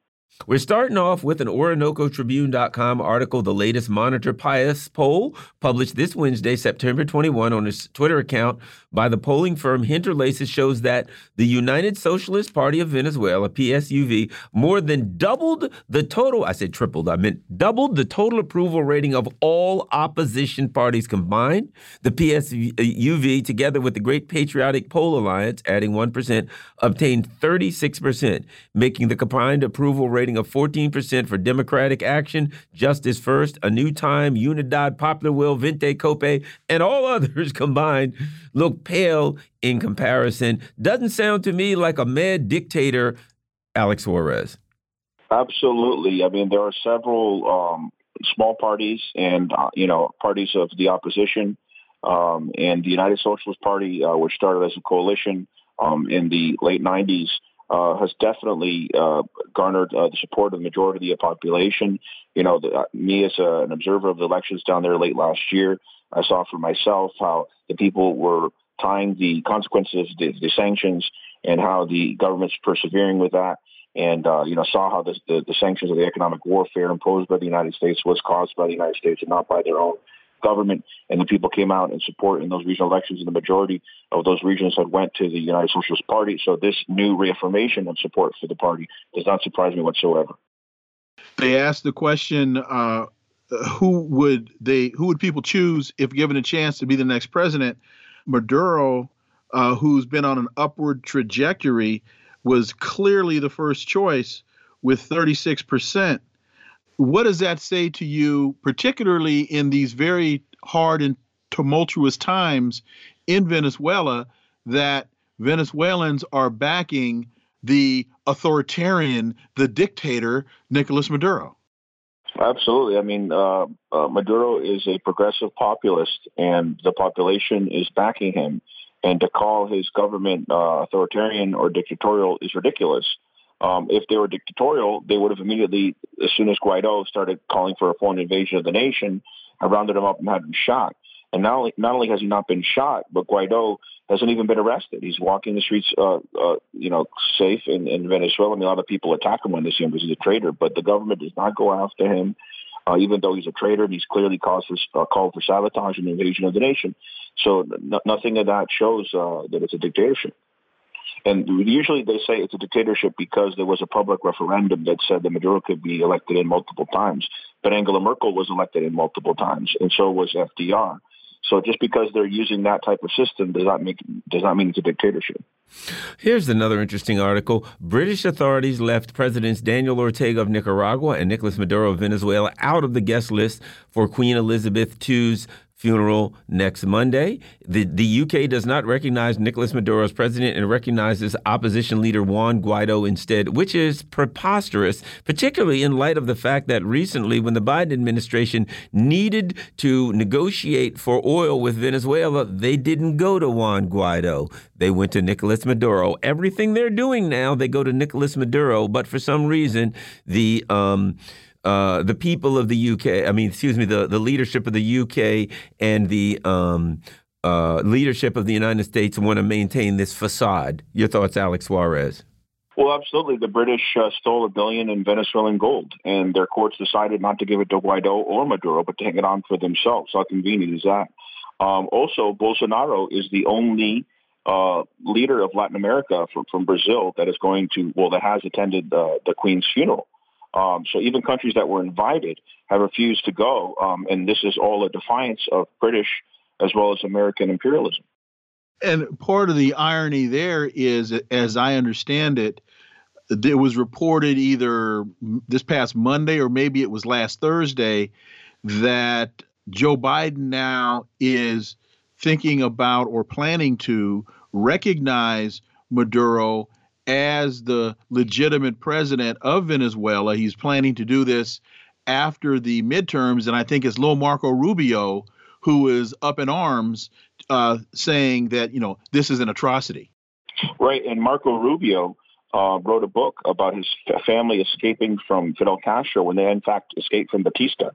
A: We're starting off with an OrinocoTribune.com article, the latest Monitor País poll, published this Wednesday, September 21, on his Twitter account by the polling firm Hinterlaces, shows that the United Socialist Party of Venezuela, PSUV, more than doubled the total, I said tripled, I meant doubled the total approval rating of all opposition parties combined. The PSUV, together with the Great Patriotic Pole Alliance, adding 1%, obtained 36%, making the combined approval rating rating of 14% for Democratic Action, Justice First, A New Time, Unidad, Popular Will, Vente Cope, and all others (laughs) combined look pale in comparison. Doesn't sound to me like a mad dictator, Alex Suarez.
H: Absolutely. I mean, there are several um, small parties and, uh, you know, parties of the opposition. Um, and the United Socialist Party, uh, which started as a coalition um, in the late 90s, uh, has definitely uh, garnered uh, the support of the majority of the population. You know, the, uh, me as a, an observer of the elections down there late last year, I saw for myself how the people were tying the consequences, the, the sanctions, and how the government's persevering with that and uh, you know saw how the, the, the sanctions of the economic warfare imposed by the United States was caused by the United States and not by their own government. And the people came out in support in those regional elections, and the majority of those regions had went to the United Socialist Party. So this new reaffirmation of support for the party does not surprise me whatsoever.
B: They asked the question. Uh, who would they? Who would people choose if given a chance to be the next president? Maduro, uh, who's been on an upward trajectory, was clearly the first choice with 36%. What does that say to you, particularly in these very hard and tumultuous times in Venezuela, that Venezuelans are backing the authoritarian, the dictator, Nicolas Maduro?
H: Absolutely. I mean, uh, uh, Maduro is a progressive populist, and the population is backing him and to call his government uh, authoritarian or dictatorial is ridiculous. Um, if they were dictatorial, they would have immediately, as soon as Guaido started calling for a foreign invasion of the nation, rounded him up and had him shot. And not only, not only has he not been shot, but Guaido hasn't even been arrested. He's walking the streets, uh, uh, you know, safe in, in Venezuela. I mean, a lot of people attack him when they see him because he's a traitor, but the government does not go after him, uh, even though he's a traitor and he's clearly caused for, uh, called for sabotage and invasion of the nation. So n- nothing of that shows uh, that it's a dictatorship. And usually they say it's a dictatorship because there was a public referendum that said that Maduro could be elected in multiple times. But Angela Merkel was elected in multiple times, and so was FDR. So just because they're using that type of system does not make does not mean it's a dictatorship.
A: Here's another interesting article. British authorities left Presidents Daniel Ortega of Nicaragua and Nicolas Maduro of Venezuela out of the guest list for Queen Elizabeth II's funeral next Monday. The, the UK does not recognize Nicolas Maduro as president and recognizes opposition leader Juan Guaido instead, which is preposterous, particularly in light of the fact that recently, when the Biden administration needed to negotiate for oil with Venezuela, they didn't go to Juan Guaido. They went to Nicolas Maduro. Everything they're doing now, they go to Nicolas Maduro, but for some reason, the um, uh, the people of the UK, I mean, excuse me, the, the leadership of the UK and the um, uh, leadership of the United States want to maintain this facade. Your thoughts, Alex Suarez?
H: Well, absolutely. The British uh, stole a billion in Venezuelan gold, and their courts decided not to give it to Guaido or Maduro, but to hang it on for themselves. How convenient is that? Um, also, Bolsonaro is the only uh, leader of Latin America from, from Brazil that is going to, well, that has attended uh, the Queen's funeral. Um, so even countries that were invited have refused to go, um, and this is all a defiance of British as well as American imperialism.
B: And part of the irony there is, as I understand it, it was reported either this past Monday or maybe it was last Thursday that Joe Biden now is thinking about or planning to recognize Maduro as the legitimate president of Venezuela. He's planning to do this after the midterms, and I think it's Lo Marco Rubio who is up in arms, uh, saying that you know this is an atrocity.
H: Right, and Marco Rubio uh, wrote a book about his family escaping from Fidel Castro when they in fact escaped from Batista.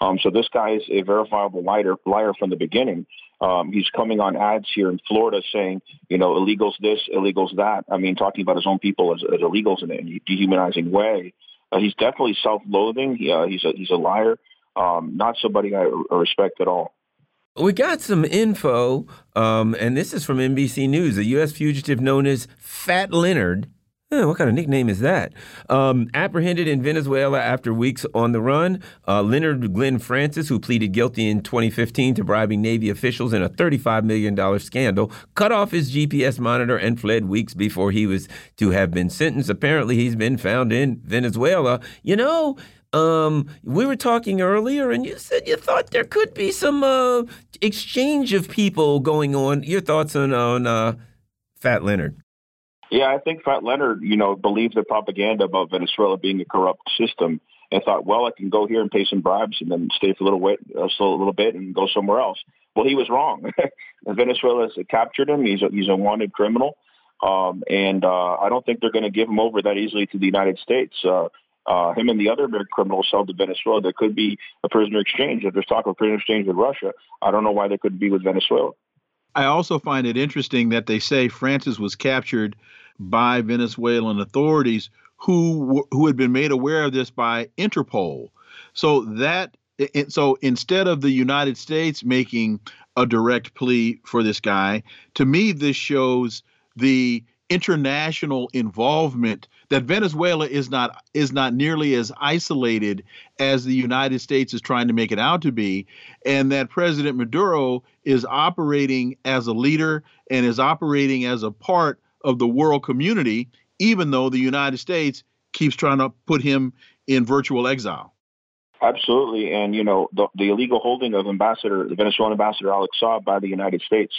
H: Um, so this guy is a verifiable liar, liar from the beginning. Um, he's coming on ads here in Florida saying, you know, illegals this, illegals that. I mean, talking about his own people as, as illegals in a dehumanizing way. Uh, he's definitely self-loathing. He, uh, he's a he's a liar. Um, not somebody I respect at all.
A: We got some info, um, and this is from NBC News. A U.S. fugitive known as Fat Leonard Eh, what kind of nickname is that? Um, apprehended in Venezuela after weeks on the run, uh, Leonard Glenn Francis, who pleaded guilty in 2015 to bribing Navy officials in a $35 million scandal, cut off his GPS monitor and fled weeks before he was to have been sentenced. Apparently, he's been found in Venezuela. You know, um, we were talking earlier, and you said you thought there could be some uh, exchange of people going on. Your thoughts on on uh, Fat Leonard?
H: Yeah, I think Fat Leonard, you know, believed the propaganda about Venezuela being a corrupt system and thought, well, I can go here and pay some bribes and then stay for a little bit, uh, a little bit, and go somewhere else. Well, he was wrong. (laughs) Venezuela captured him. He's a, he's a wanted criminal, um, and uh, I don't think they're going to give him over that easily to the United States. Uh, uh, him and the other criminals held to Venezuela. There could be a prisoner exchange. If there's talk of prisoner exchange with Russia, I don't know why there couldn't be with Venezuela.
B: I also find it interesting that they say Francis was captured by Venezuelan authorities who who had been made aware of this by Interpol. So that so instead of the United States making a direct plea for this guy, to me this shows the international involvement that Venezuela is not is not nearly as isolated as the United States is trying to make it out to be and that President Maduro is operating as a leader and is operating as a part of the world community even though the United States keeps trying to put him in virtual exile.
H: Absolutely and you know the, the illegal holding of ambassador the Venezuelan ambassador Alex Saab by the United States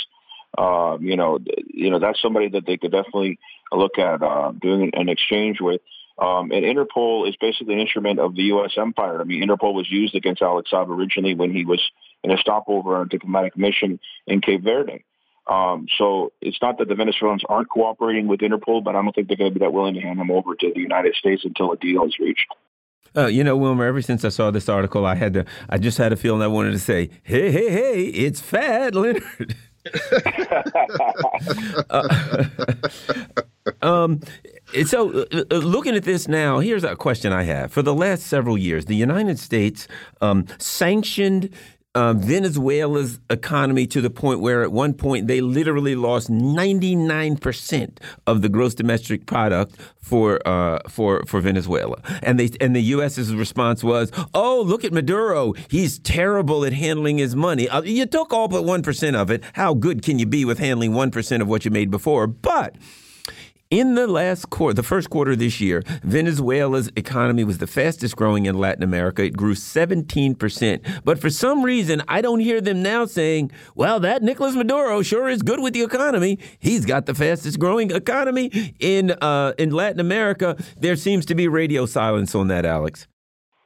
H: uh, you know, you know that's somebody that they could definitely look at uh, doing an exchange with. Um, and Interpol is basically an instrument of the U.S. empire. I mean, Interpol was used against Alex Saab originally when he was in a stopover on a diplomatic mission in Cape Verde. Um, so it's not that the Venezuelans aren't cooperating with Interpol, but I don't think they're going to be that willing to hand them over to the United States until a deal is reached.
A: Uh, you know, Wilmer, ever since I saw this article, I had to, I just had a feeling I wanted to say, hey, hey, hey, it's Fat Leonard. (laughs) uh, (laughs) um, so, uh, uh, looking at this now, here's a question I have. For the last several years, the United States um, sanctioned um, Venezuela's economy to the point where at one point they literally lost 99% of the gross domestic product for uh, for for Venezuela. And they and the US's response was, "Oh, look at Maduro. He's terrible at handling his money. Uh, you took all but 1% of it. How good can you be with handling 1% of what you made before?" But in the last quarter, the first quarter of this year, Venezuela's economy was the fastest growing in Latin America. It grew 17%. But for some reason, I don't hear them now saying, well, that Nicolas Maduro sure is good with the economy. He's got the fastest growing economy in, uh, in Latin America. There seems to be radio silence on that, Alex.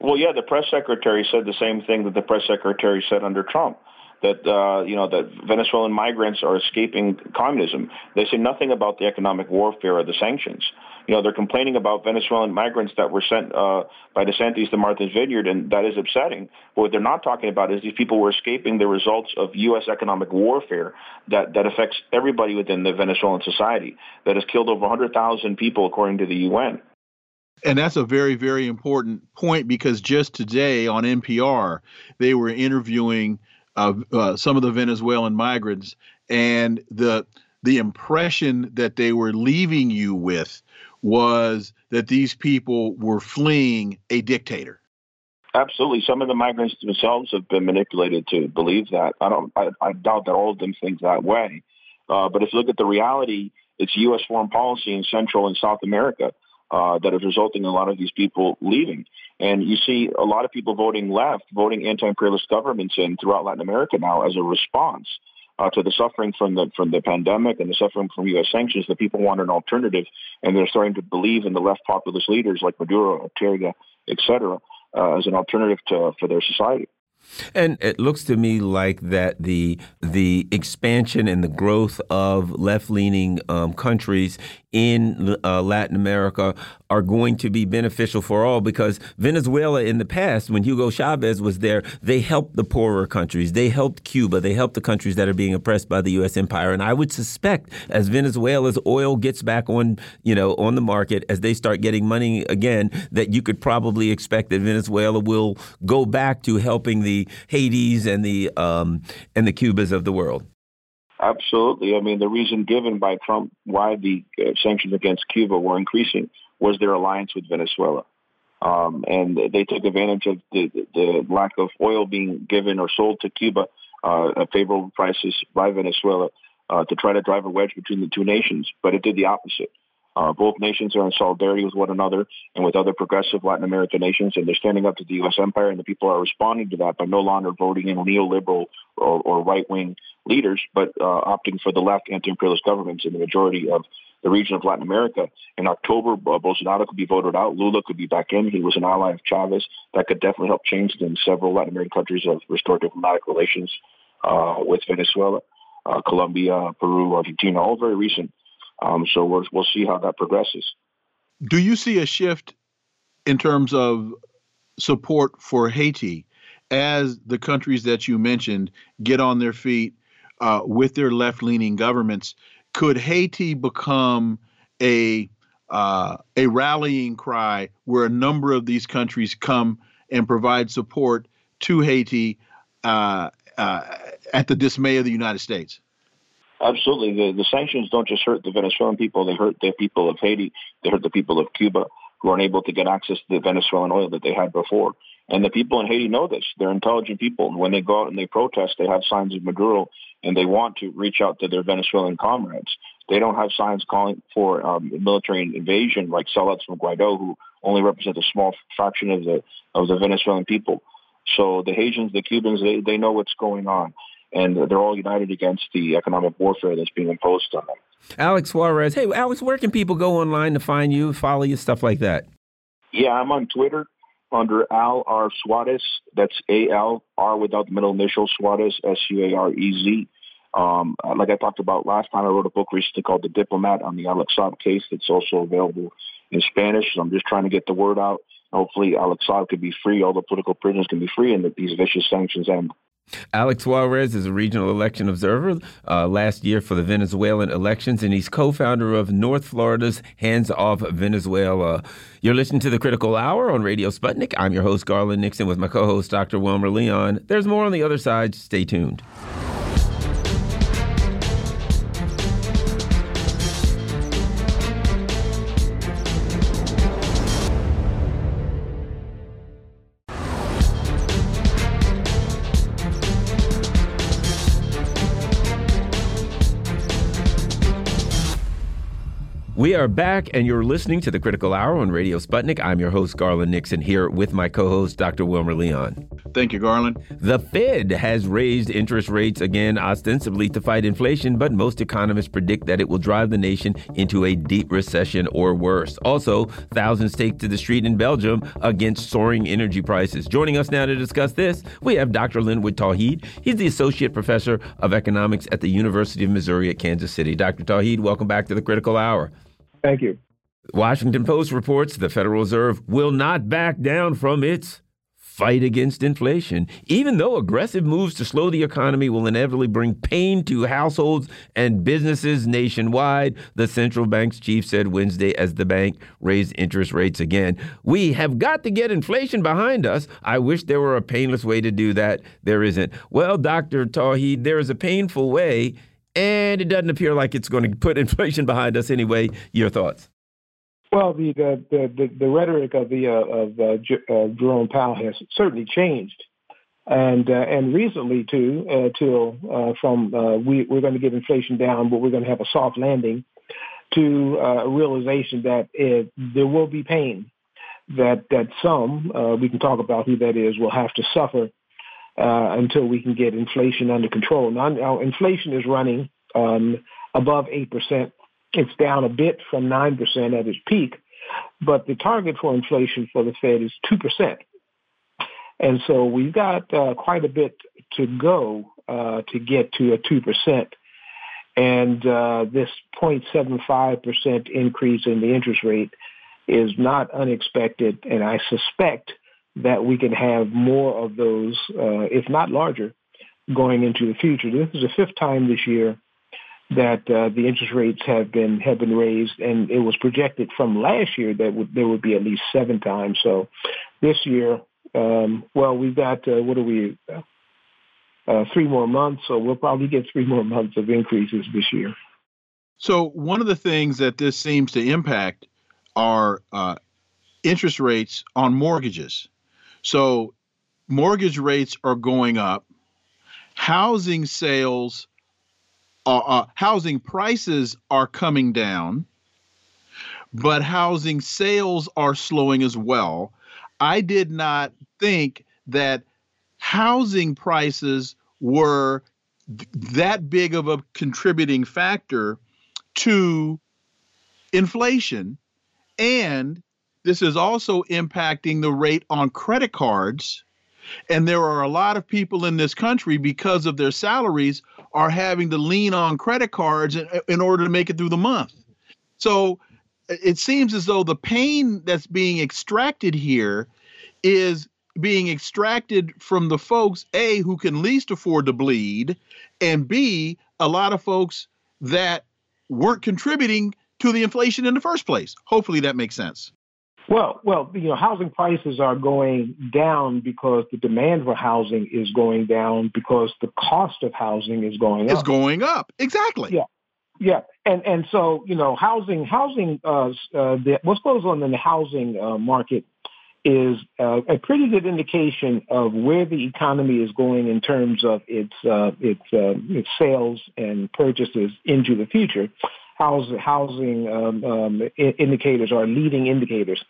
H: Well, yeah, the press secretary said the same thing that the press secretary said under Trump that uh, you know that Venezuelan migrants are escaping communism. They say nothing about the economic warfare or the sanctions. You know, they're complaining about Venezuelan migrants that were sent uh, by DeSantis to Martha's Vineyard, and that is upsetting. But what they're not talking about is these people were escaping the results of U.S. economic warfare that, that affects everybody within the Venezuelan society, that has killed over 100,000 people, according to the UN.
B: And that's a very, very important point because just today on NPR, they were interviewing uh, some of the Venezuelan migrants, and the the impression that they were leaving you with was that these people were fleeing a dictator.
H: Absolutely, some of the migrants themselves have been manipulated to believe that. I don't. I, I doubt that all of them think that way. Uh, but if you look at the reality, it's U.S. foreign policy in Central and South America uh, that is resulting in a lot of these people leaving. And you see a lot of people voting left, voting anti-imperialist governments in throughout Latin America now as a response uh, to the suffering from the from the pandemic and the suffering from U.S. sanctions. The people want an alternative, and they're starting to believe in the left populist leaders like Maduro, Ortega, et cetera, uh, as an alternative to for their society.
A: And it looks to me like that the the expansion and the growth of left leaning um, countries in uh, Latin America are going to be beneficial for all because Venezuela in the past, when Hugo Chavez was there, they helped the poorer countries. They helped Cuba. They helped the countries that are being oppressed by the U.S. empire. And I would suspect as Venezuela's oil gets back on, you know, on the market, as they start getting money again, that you could probably expect that Venezuela will go back to helping the Haitis and the um, and the Cubas of the world.
H: Absolutely. I mean, the reason given by Trump why the uh, sanctions against Cuba were increasing was their alliance with Venezuela. Um, and they took advantage of the, the, lack of oil being given or sold to Cuba uh, at favorable prices by Venezuela uh, to try to drive a wedge between the two nations. But it did the opposite. Uh, both nations are in solidarity with one another and with other progressive Latin American nations, and they're standing up to the U.S. empire, and the people are responding to that by no longer voting in neoliberal or, or right-wing leaders, but uh, opting for the left anti-imperialist governments in the majority of the region of Latin America. In October, uh, Bolsonaro could be voted out. Lula could be back in. He was an ally of Chavez. That could definitely help change in several Latin American countries have restored diplomatic relations uh, with Venezuela, uh, Colombia, Peru, Argentina, all very recent um, so we'll, we'll see how that progresses.
B: Do you see a shift in terms of support for Haiti as the countries that you mentioned get on their feet uh, with their left leaning governments? Could Haiti become a uh, a rallying cry where a number of these countries come and provide support to Haiti uh, uh at the dismay of the United States?
H: Absolutely. The, the sanctions don't just hurt the Venezuelan people, they hurt the people of Haiti, they hurt the people of Cuba who aren't able to get access to the Venezuelan oil that they had before. And the people in Haiti know this. They're intelligent people. When they go out and they protest, they have signs of Maduro and they want to reach out to their Venezuelan comrades. They don't have signs calling for um, military invasion like sellouts from Guaido, who only represent a small fraction of the of the Venezuelan people. So the Haitians, the Cubans, they, they know what's going on and they're all united against the economic warfare that's being imposed on them.
A: Alex Suarez. Hey, Alex, where can people go online to find you, follow you, stuff like that?
H: Yeah, I'm on Twitter under Al R. Suarez. That's A L R without the middle initial, Suarez, S U A R E Z. Um, like I talked about last time, I wrote a book recently called The Diplomat on the Alex Saab case. It's also available in Spanish. So I'm just trying to get the word out. Hopefully, Alex Saab can be free, all the political prisoners can be free, and that these vicious sanctions end.
A: Alex Suarez is a regional election observer uh, last year for the Venezuelan elections, and he's co founder of North Florida's Hands Off Venezuela. You're listening to the Critical Hour on Radio Sputnik. I'm your host, Garland Nixon, with my co host, Dr. Wilmer Leon. There's more on the other side. Stay tuned. We are back, and you're listening to the Critical Hour on Radio Sputnik. I'm your host, Garland Nixon, here with my co host, Dr. Wilmer Leon.
B: Thank you, Garland.
A: The Fed has raised interest rates again, ostensibly to fight inflation, but most economists predict that it will drive the nation into a deep recession or worse. Also, thousands take to the street in Belgium against soaring energy prices. Joining us now to discuss this, we have Dr. Linwood Tauheed. He's the Associate Professor of Economics at the University of Missouri at Kansas City. Dr. Tauheed, welcome back to the Critical Hour.
I: Thank you.
A: Washington Post reports the Federal Reserve will not back down from its fight against inflation, even though aggressive moves to slow the economy will inevitably bring pain to households and businesses nationwide, the central bank's chief said Wednesday as the bank raised interest rates again. We have got to get inflation behind us. I wish there were a painless way to do that. There isn't. Well, Dr. Tauheed, there is a painful way and it doesn't appear like it's going to put inflation behind us anyway. Your thoughts?
I: Well, the the the, the rhetoric of the uh, of uh, uh, Jerome Powell has certainly changed, and uh, and recently too, uh, till uh, from we we're going to get inflation down, but we're going to have a soft landing, to a realization that it, there will be pain, that that some we can talk about who that is will have to suffer until we can get inflation under control. Now, now inflation is running um, above 8%. It's down a bit from 9% at its peak, but the target for inflation for the Fed is 2%. And so we've got uh, quite a bit to go uh, to get to a 2%. And uh, this 0.75% increase in the interest rate is not unexpected, and I suspect that we can have more of those, uh, if not larger, going into the future. This is the fifth time this year that uh, the interest rates have been have been raised, and it was projected from last year that would, there would be at least seven times. So this year, um, well, we've got uh, what are we? uh, three more months. So we'll probably get three more months of increases this year.
B: So one of the things that this seems to impact are uh, interest rates on mortgages. So mortgage rates are going up. Housing sales, are, uh, housing prices are coming down, but housing sales are slowing as well. I did not think that housing prices were th- that big of a contributing factor to inflation. And this is also impacting the rate on credit cards. And there are a lot of people in this country, because of their salaries, are having to lean on credit cards in, in order to make it through the month. So it seems as though the pain that's being extracted here is being extracted from the folks a who can least afford to bleed and b a lot of folks that weren't contributing to the inflation in the first place hopefully that makes sense
I: well well you know housing prices are going down because the demand for housing is going down because the cost of housing is going
B: it's
I: up.
B: going up. Exactly.
I: Yeah. Yeah, and and so you know, housing, housing, uh, uh, the, what goes on in the housing uh, market is uh, a pretty good indication of where the economy is going in terms of its uh, its, uh, its sales and purchases into the future. Housing, housing um, um, indicators are leading indicators,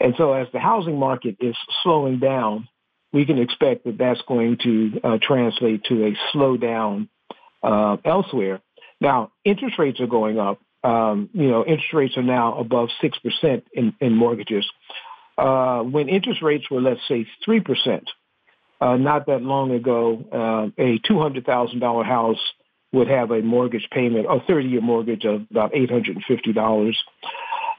I: and so as the housing market is slowing down, we can expect that that's going to uh, translate to a slowdown uh, elsewhere. Now, interest rates are going up. Um, you know, interest rates are now above 6% in, in mortgages. Uh, when interest rates were, let's say, 3%, uh, not that long ago, uh, a $200,000 house would have a mortgage payment, a 30-year mortgage of about $850.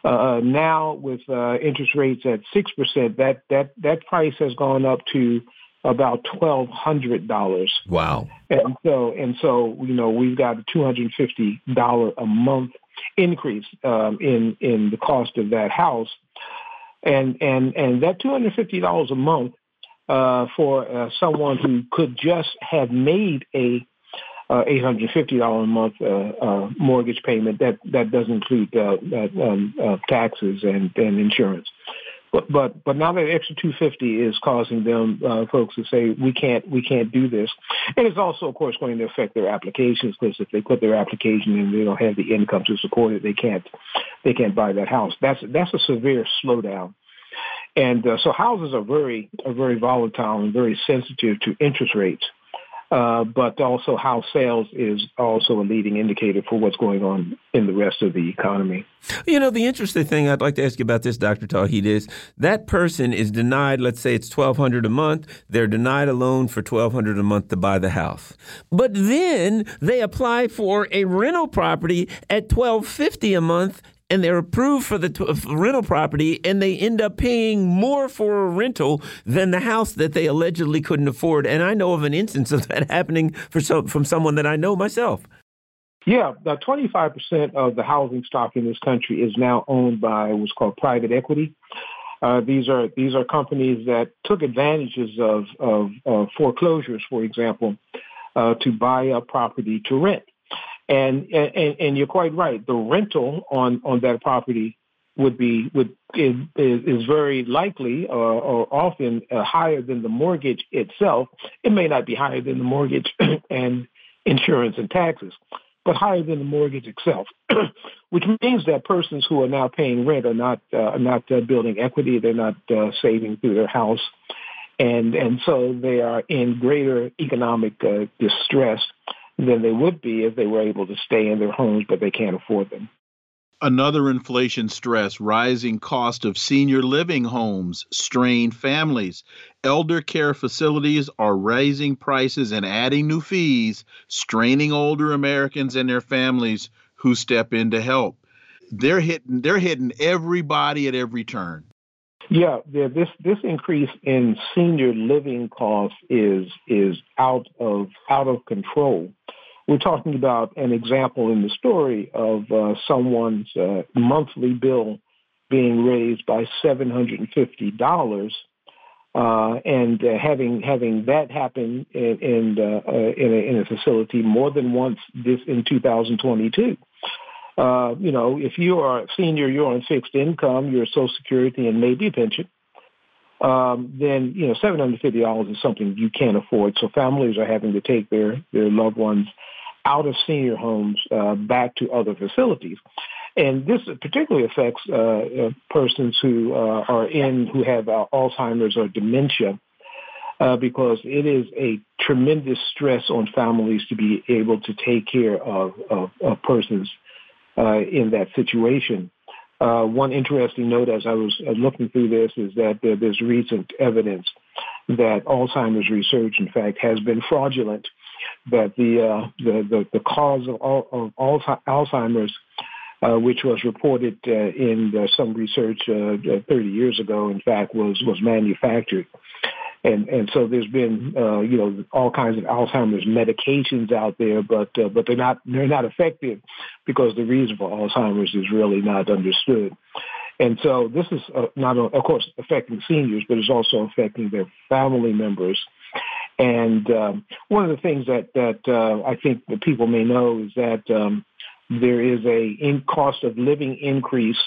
I: Uh, now, with uh, interest rates at 6%, that, that, that price has gone up to about twelve hundred dollars.
A: Wow!
I: And so and so you know we've got a two hundred fifty dollar a month increase um, in in the cost of that house, and and and that two hundred fifty dollars a month uh, for uh, someone who could just have made a uh, eight hundred fifty dollar a month uh, uh, mortgage payment that that does include uh, um, taxes and and insurance. But but but now that extra 250 is causing them uh, folks to say we can't we can't do this, and it's also of course going to affect their applications because if they put their application and they don't have the income to support it, they can't they can't buy that house. That's that's a severe slowdown. And uh, so houses are very are very volatile and very sensitive to interest rates. Uh, but also house sales is also a leading indicator for what's going on in the rest of the economy.
A: You know, the interesting thing I'd like to ask you about this, Dr. Tauheed, is that person is denied, let's say it's twelve hundred a month, they're denied a loan for twelve hundred a month to buy the house. But then they apply for a rental property at twelve fifty a month and they're approved for the t- rental property and they end up paying more for a rental than the house that they allegedly couldn't afford. And I know of an instance of that (laughs) happening for from someone that I know myself.
I: Yeah, 25% of the housing stock in this country is now owned by what's called private equity. Uh, these are these are companies that took advantages of, of, of foreclosures, for example, uh, to buy up property to rent. And, and, and you're quite right. The rental on, on that property would be would is, is very likely or, or often uh, higher than the mortgage itself. It may not be higher than the mortgage (clears throat) and insurance and taxes, but higher than the mortgage itself, (clears throat) which means that persons who are now paying rent are not uh, are not uh, building equity. They're not uh, saving through their house, and and so they are in greater economic uh, distress than they would be if they were able to stay in their homes, but they can't afford them.
B: Another inflation stress, rising cost of senior living homes, strained families. Elder care facilities are raising prices and adding new fees, straining older Americans and their families who step in to help. They're hitting they're hitting everybody at every turn.
I: Yeah, this this increase in senior living costs is is out of out of control. We're talking about an example in the story of uh, someone's uh, monthly bill being raised by seven hundred and fifty dollars Uh, and uh, having having that happen in in, uh, uh in, a, in, a, facility more than once this in 2022. Uh, you know, if you are a senior, you're on fixed income, you're Social Security and maybe a pension. Um, then you know, seven hundred fifty dollars is something you can't afford. So families are having to take their their loved ones out of senior homes uh, back to other facilities. And this particularly affects uh, uh, persons who uh, are in, who have uh, Alzheimer's or dementia, uh, because it is a tremendous stress on families to be able to take care of, of, of persons uh, in that situation. one interesting note as I was looking through this is that there's recent evidence that Alzheimer's research, in fact, has been fraudulent. That the the, the, the cause of, of Alzheimer's uh, which was reported uh, in uh, some research uh, 30 years ago, in fact, was, was manufactured. And, and so there's been, uh, you know, all kinds of Alzheimer's medications out there, but uh, but they're not they're not effective because the reason for Alzheimer's is really not understood. And so this is not, of course, affecting seniors, but it's also affecting their family members. And um, one of the things that that uh, I think that people may know is that um, there is a in cost of living increase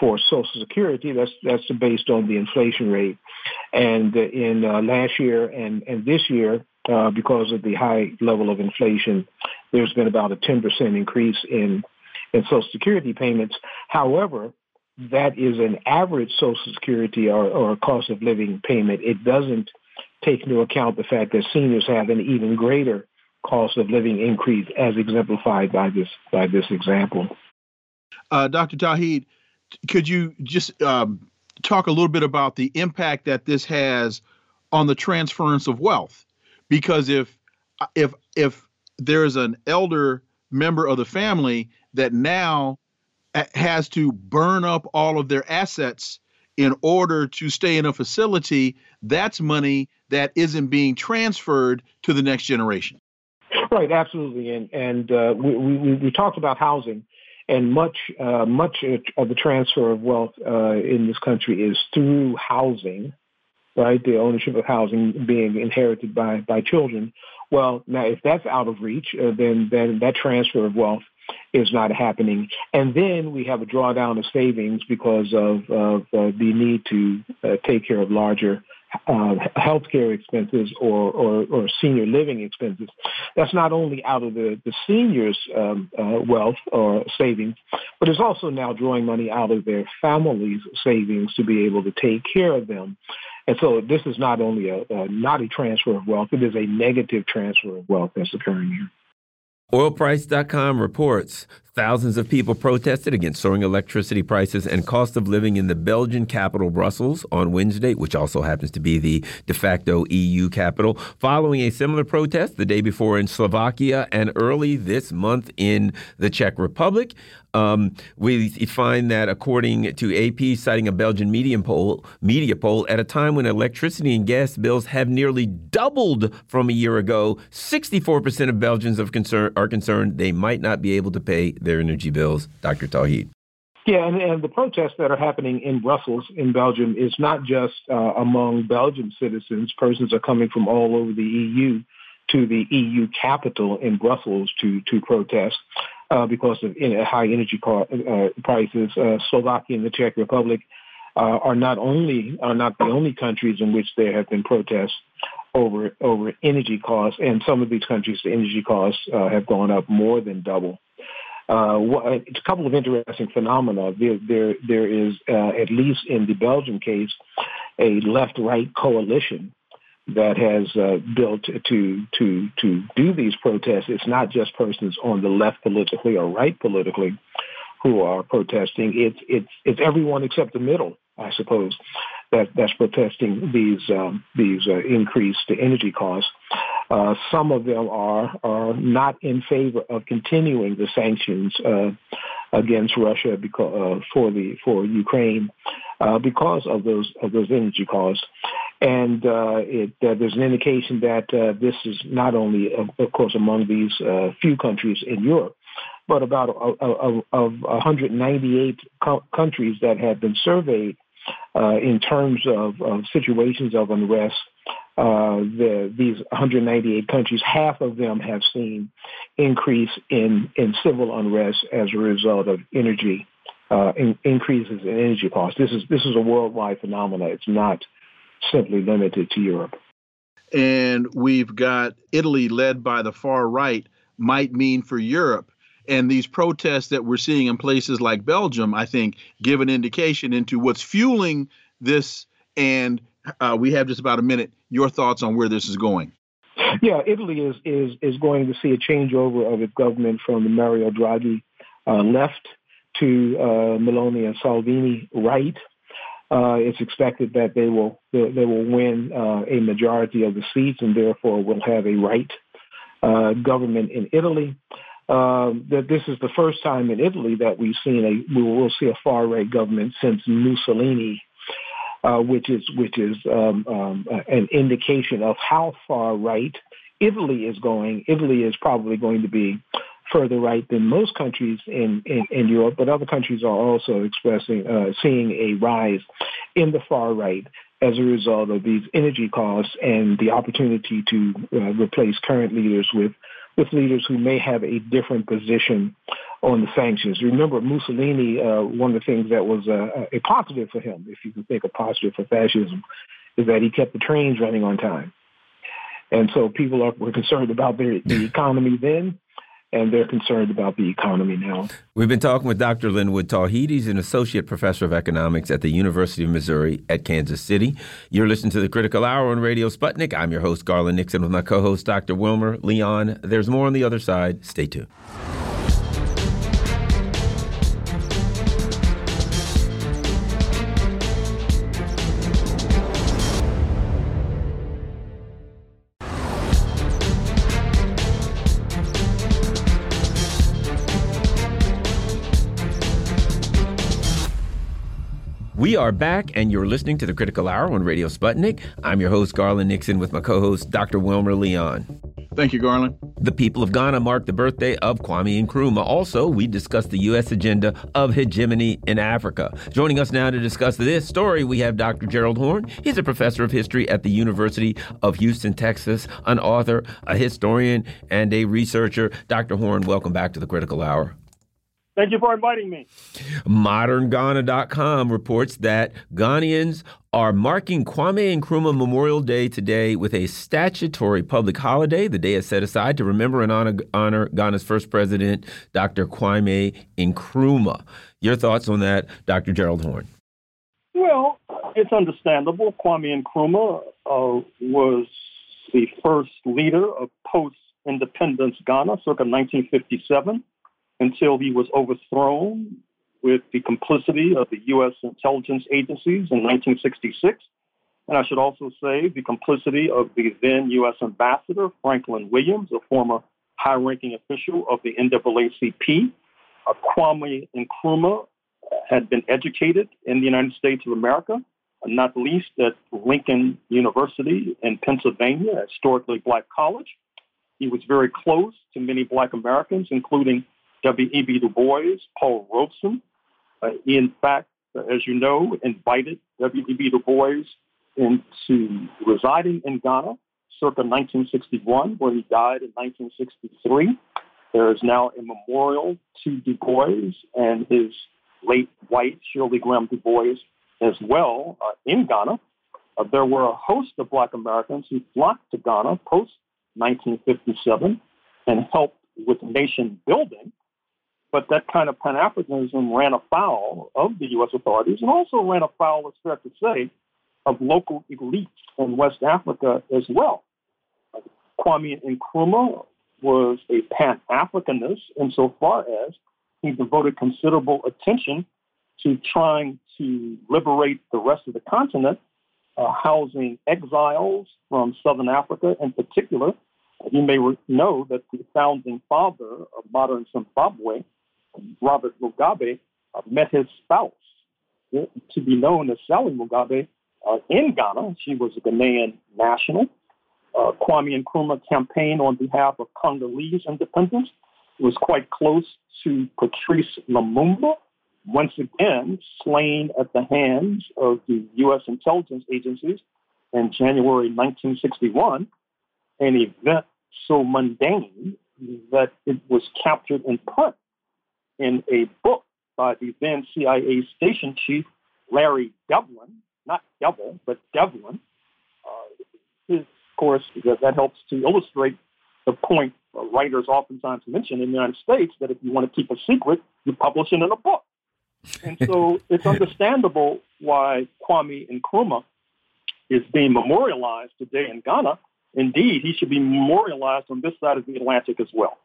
I: for Social Security. That's that's based on the inflation rate. And in uh, last year and and this year, uh, because of the high level of inflation, there's been about a 10% increase in in Social Security payments. However, that is an average Social Security or, or cost of living payment. It doesn't take into account the fact that seniors have an even greater cost of living increase as exemplified by this by this example.
B: Uh, Dr. Tauheed, could you just um, talk a little bit about the impact that this has on the transference of wealth? Because if if if there's an elder member of the family that now has to burn up all of their assets in order to stay in a facility, that's money that isn't being transferred to the next generation.
I: Right, absolutely, and and uh, we, we we talked about housing, and much uh, much of the transfer of wealth uh, in this country is through housing, right? The ownership of housing being inherited by by children. Well, now if that's out of reach, uh, then then that transfer of wealth is not happening, and then we have a drawdown of savings because of of uh, the need to uh, take care of larger uh, healthcare expenses or, or, or, senior living expenses. That's not only out of the, the seniors' um, uh, wealth or savings, but it's also now drawing money out of their families' savings to be able to take care of them. And so this is not only a, a not a transfer of wealth, it is a negative transfer of wealth that's occurring here.
A: Oilprice.com reports thousands of people protested against soaring electricity prices and cost of living in the Belgian capital, Brussels, on Wednesday, which also happens to be the de facto EU capital, following a similar protest the day before in Slovakia and early this month in the Czech Republic. Um, we find that according to AP, citing a Belgian media poll, media poll, at a time when electricity and gas bills have nearly doubled from a year ago, 64% of Belgians of concern, are concerned they might not be able to pay their energy bills. Dr. Tauheed.
I: Yeah, and, and, the protests that are happening in Brussels, in Belgium, is not just uh, among Belgian citizens. Persons are coming from all over the EU to the EU capital in Brussels to to protest uh, because of high energy car, uh, prices. Uh, Slovakia and the Czech Republic uh, are not only are not the only countries in which there have been protests over over energy costs, and some of these countries the energy costs uh, have gone up more than double. Uh, a couple of interesting phenomena. There, there, there is, at least in the Belgian case, a left-right coalition that has uh, built to to to do these protests. It's not just persons on the left politically or right politically who are protesting. It's it's it's everyone except the middle, I suppose, that that's protesting these um, these uh, increased energy costs. Uh, some of them are are not in favor of continuing the sanctions uh, against Russia because uh, for the for Ukraine uh, because of those of those energy costs. And uh, it, there's an indication that this is not only, of, course, among these few countries in Europe, but about of 198 co- countries that have been surveyed uh, in terms of, of, situations of unrest, uh, the, these 198 countries, half of them have seen increase in, in civil unrest as a result of energy uh, in, increases in energy costs. This is this is a worldwide phenomenon. It's not simply limited to Europe.
B: And we've got Italy led by the far right might mean for Europe. And these protests that we're seeing in places like Belgium, I think, give an indication into what's fueling this. And uh, we have just about a minute. Your thoughts on where this is going?
I: Yeah, Italy is is is going to see a changeover of its government from the Mario Draghi uh, left to uh, Meloni and Salvini right. Uh, it's expected that they will they will win uh, a majority of the seats and therefore will have a right uh, government in Italy. Um, that this is the first time in Italy that we've seen a we will see a far right government since Mussolini, uh, which is which is um, um, an indication of how far right Italy is going. Italy is probably going to be further right than most countries in, in, in Europe, but other countries are also expressing, uh, seeing a rise in the far right as a result of these energy costs and the opportunity to uh, replace current leaders with with leaders who may have a different position on the sanctions. Remember, Mussolini, uh, one of the things that was uh, a positive for him, if you can think a positive for fascism, is that he kept the trains running on time. And so people are, were concerned about their, the economy then, and they're concerned about the economy now.
A: We've been talking with Dr. Linwood Tauheed. He's an associate professor of economics at the University of Missouri at Kansas City. You're listening to the Critical Hour on Radio Sputnik. I'm your host, Garland Nixon, with my co host, Dr. Wilmer Leon. There's more on the other side. Stay tuned. We are back, and you're listening to the Critical Hour on Radio Sputnik. I'm your host, Garland Nixon, with my co host, Dr. Wilmer Leon.
B: Thank you, Garland.
A: The people of Ghana mark the birthday of Kwame Nkrumah. Also, we discuss the U.S. agenda of hegemony in Africa. Joining us now to discuss this story, we have Dr. Gerald Horne. He's a professor of history at the University of Houston, Texas, an author, a historian, and a researcher. Dr. Horne, welcome back to the Critical Hour.
J: Thank you for inviting me.
A: ModernGhana.com reports that Ghanaians are marking Kwame Nkrumah Memorial Day today with a statutory public holiday. The day is set aside to remember and honor, honor Ghana's first president, Dr. Kwame Nkrumah. Your thoughts on that, Dr. Gerald Horne?
J: Well, it's understandable. Kwame Nkrumah uh, was the first leader of post independence Ghana circa 1957 until he was overthrown with the complicity of the U.S. intelligence agencies in 1966. And I should also say the complicity of the then U.S. ambassador, Franklin Williams, a former high ranking official of the NAACP. Uh, Kwame Nkrumah had been educated in the United States of America, not least at Lincoln University in Pennsylvania, a historically black college. He was very close to many black Americans, including W.E.B. Du Bois, Paul Robeson. Uh, in fact, as you know, invited W.E.B. Du Bois into residing in Ghana circa 1961, where he died in 1963. There is now a memorial to Du Bois and his late wife, Shirley Graham Du Bois, as well uh, in Ghana. Uh, there were a host of Black Americans who flocked to Ghana post 1957 and helped with nation building but that kind of Pan Africanism ran afoul of the U.S. authorities and also ran afoul, it's fair to say, of local elites in West Africa as well. Kwame Nkrumah was a Pan Africanist insofar as he devoted considerable attention to trying to liberate the rest of the continent, uh, housing exiles from Southern Africa in particular. You may know that the founding father of modern Zimbabwe Robert Mugabe uh, met his spouse, to be known as Sally Mugabe, uh, in Ghana. She was a Ghanaian national. Uh, Kwame Nkrumah campaigned on behalf of Congolese independence. It was quite close to Patrice Lumumba, once again slain at the hands of the U.S. intelligence agencies in January 1961, an event so mundane that it was captured in print in a book by the then CIA station chief, Larry Devlin, not Devil, but Devlin. Uh, of course, that, that helps to illustrate the point writers oftentimes mention in the United States that if you want to keep a secret, you publish it in a book. And so (laughs) it's understandable why Kwame Nkrumah is being memorialized today in Ghana. Indeed, he should be memorialized on this side of the Atlantic as well.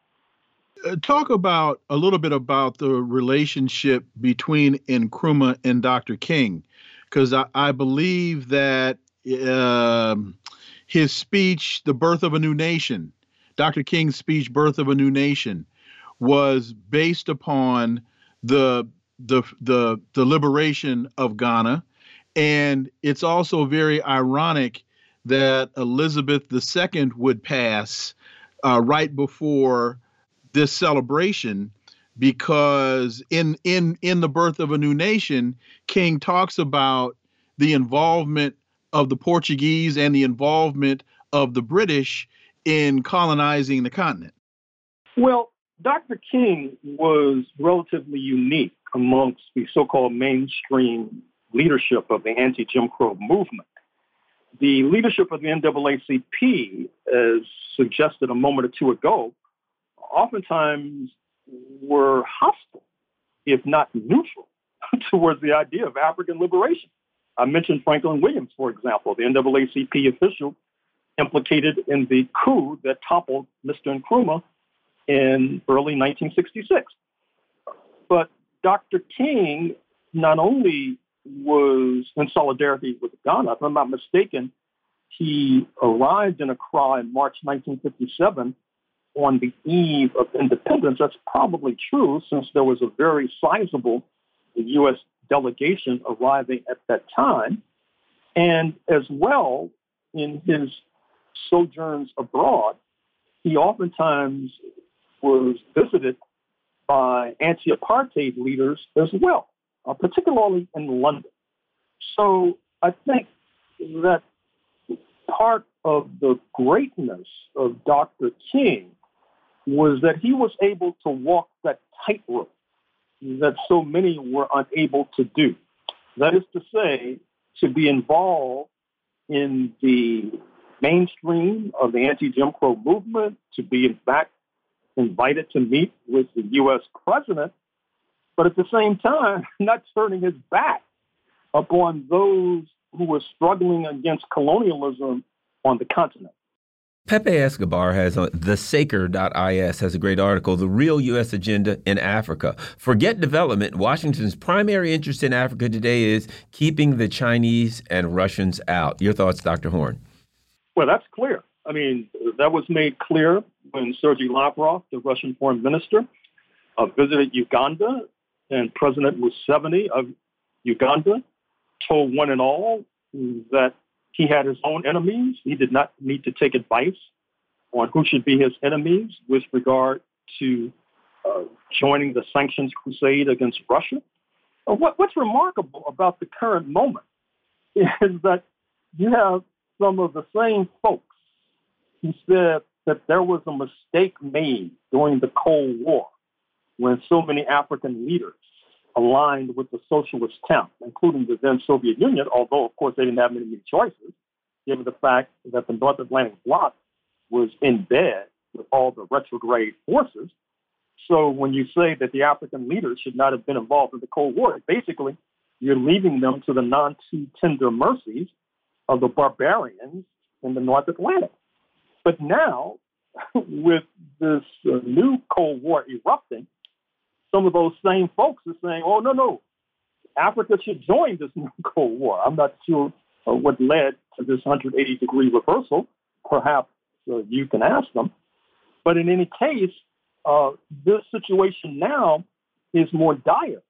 B: Uh, talk about a little bit about the relationship between Nkrumah and Dr. King, because I, I, believe that uh, his speech, "The Birth of a New Nation," Dr. King's speech, "Birth of a New Nation," was based upon the the the the liberation of Ghana, and it's also very ironic that Elizabeth II would pass uh, right before this celebration because in in in the birth of a new nation king talks about the involvement of the portuguese and the involvement of the british in colonizing the continent.
J: Well dr king was relatively unique amongst the so-called mainstream leadership of the anti-jim crow movement. The leadership of the naacp as suggested a moment or two ago oftentimes were hostile, if not neutral, (laughs) towards the idea of African liberation. I mentioned Franklin Williams, for example, the NAACP official implicated in the coup that toppled Mr. Nkrumah in early 1966. But Dr. King not only was in solidarity with Ghana, if I'm not mistaken, he arrived in Accra in March 1957 on the eve of independence. That's probably true since there was a very sizable U.S. delegation arriving at that time. And as well, in his sojourns abroad, he oftentimes was visited by anti apartheid leaders as well, uh, particularly in London. So I think that part of the greatness of Dr. King was that he was able to walk that tightrope that so many were unable to do. That is to say, to be involved in the mainstream of the anti Jim Crow movement, to be, in fact, invited to meet with the U.S. president, but at the same time, (laughs) not turning his back upon those who were struggling against colonialism on the continent.
A: Pepe Escobar has a, thesaker.is has a great article, The Real U.S. Agenda in Africa. Forget development. Washington's primary interest in Africa today is keeping the Chinese and Russians out. Your thoughts, Dr. Horne?
J: Well, that's clear. I mean, that was made clear when Sergei Lavrov, the Russian foreign minister, uh, visited Uganda, and President Museveni of Uganda told one and all that he had his own enemies. He did not need to take advice on who should be his enemies with regard to uh, joining the sanctions crusade against Russia. What, what's remarkable about the current moment (laughs) is that you have some of the same folks who said that there was a mistake made during the Cold War when so many African leaders aligned with the socialist camp, including the then Soviet Union, although, of course, they didn't have many choices, given the fact that the North Atlantic bloc was in bed with all the retrograde forces. So when you say that the African leaders should not have been involved in the Cold War, basically you're leaving them to the non too tender mercies of the barbarians in the North Atlantic. But now, (laughs) with this uh, new Cold War erupting, some of those same folks are saying, oh, no, no, Africa should join this new (laughs) Cold War. I'm not sure uh, what led to this 180 degree reversal. Perhaps uh, you can ask them. But in any case, uh, this situation now is more dire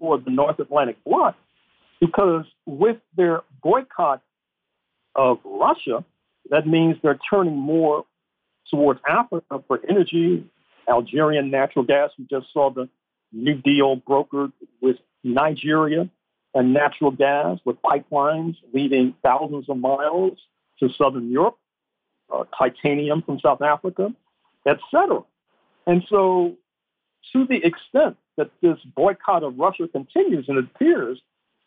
J: for the North Atlantic bloc because with their boycott of Russia, that means they're turning more towards Africa for energy, Algerian natural gas. We just saw the New Deal brokered with Nigeria and natural gas with pipelines leading thousands of miles to southern Europe, uh, titanium from South Africa, etc. And so, to the extent that this boycott of Russia continues, and it appears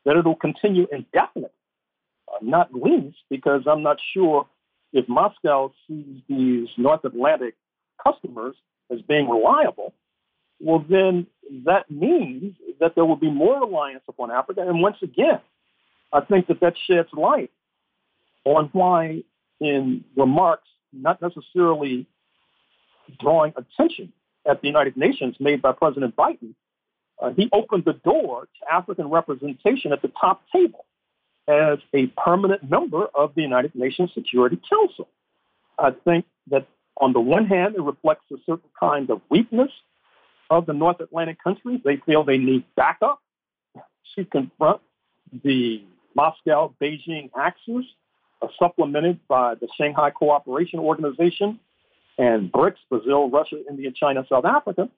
J: that it'll continue indefinitely, uh, not least because I'm not sure if Moscow sees these North Atlantic customers as being reliable, well, then that means that there will be more reliance upon Africa. And once again, I think that that sheds light on why, in remarks not necessarily drawing attention at the United Nations made by President Biden, uh, he opened the door to African representation at the top table as a permanent member of the United Nations Security Council. I think that on the one hand, it reflects a certain kind of weakness of the North Atlantic countries. They feel they need backup to confront the Moscow Beijing axis, supplemented by the Shanghai Cooperation Organization and BRICS Brazil, Russia, India, China, South Africa.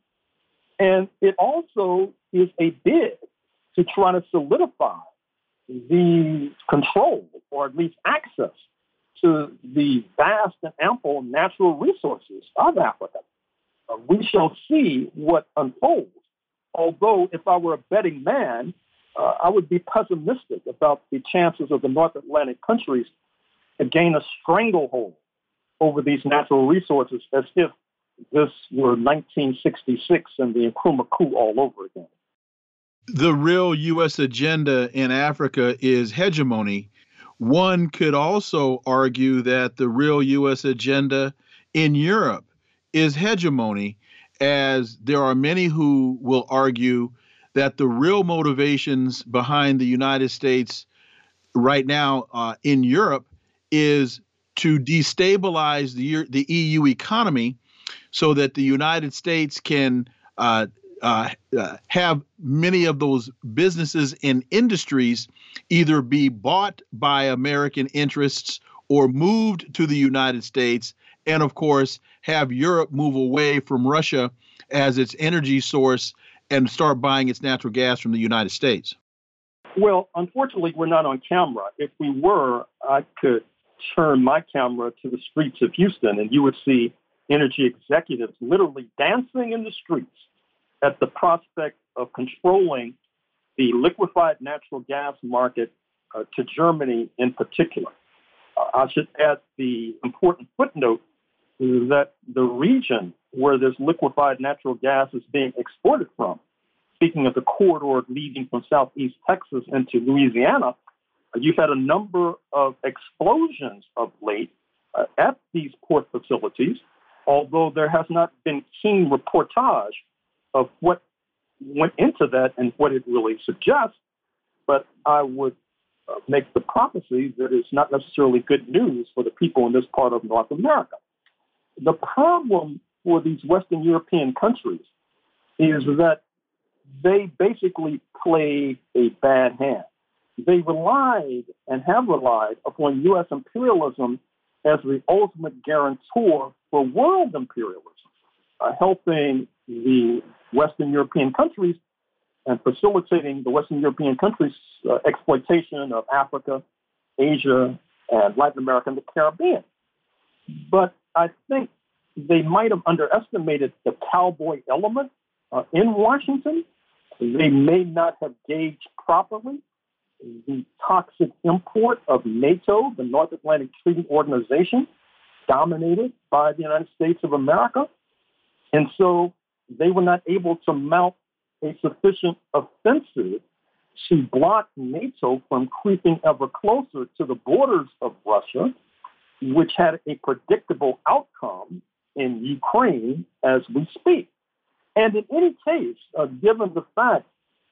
J: And it also is a bid to try to solidify the control or at least access to the vast and ample natural resources of Africa. Uh, we shall see what unfolds. Although, if I were a betting man, uh, I would be pessimistic about the chances of the North Atlantic countries to gain a stranglehold over these natural resources as if this were 1966 and the Nkrumah coup all over again.
B: The real U.S. agenda in Africa is hegemony. One could also argue that the real U.S. agenda in Europe is hegemony, as there are many who will argue that the real motivations behind the United States right now uh, in Europe is to destabilize the, the EU economy so that the United States can uh, uh, uh, have many of those businesses and industries either be bought by American interests or moved to the United States, and of course, have Europe move away from Russia as its energy source and start buying its natural gas from the United States?
J: Well, unfortunately, we're not on camera. If we were, I could turn my camera to the streets of Houston and you would see energy executives literally dancing in the streets at the prospect of controlling the liquefied natural gas market uh, to Germany in particular. Uh, I should add the important footnote that the region where this liquefied natural gas is being exported from, speaking of the corridor leading from southeast Texas into Louisiana, you've had a number of explosions of late uh, at these port facilities, although there has not been keen reportage of what went into that and what it really suggests. But I would uh, make the prophecy that it's not necessarily good news for the people in this part of North America. The problem for these Western European countries is that they basically played a bad hand. They relied and have relied upon U.S. imperialism as the ultimate guarantor for world imperialism, uh, helping the Western European countries and facilitating the Western European countries' uh, exploitation of Africa, Asia, and Latin America and the Caribbean. But I think they might have underestimated the cowboy element uh, in Washington. They may not have gauged properly the toxic import of NATO, the North Atlantic Treaty Organization, dominated by the United States of America. And so they were not able to mount a sufficient offensive to block NATO from creeping ever closer to the borders of Russia, which had a predictable outcome in Ukraine as we speak. And in any case, uh, given the fact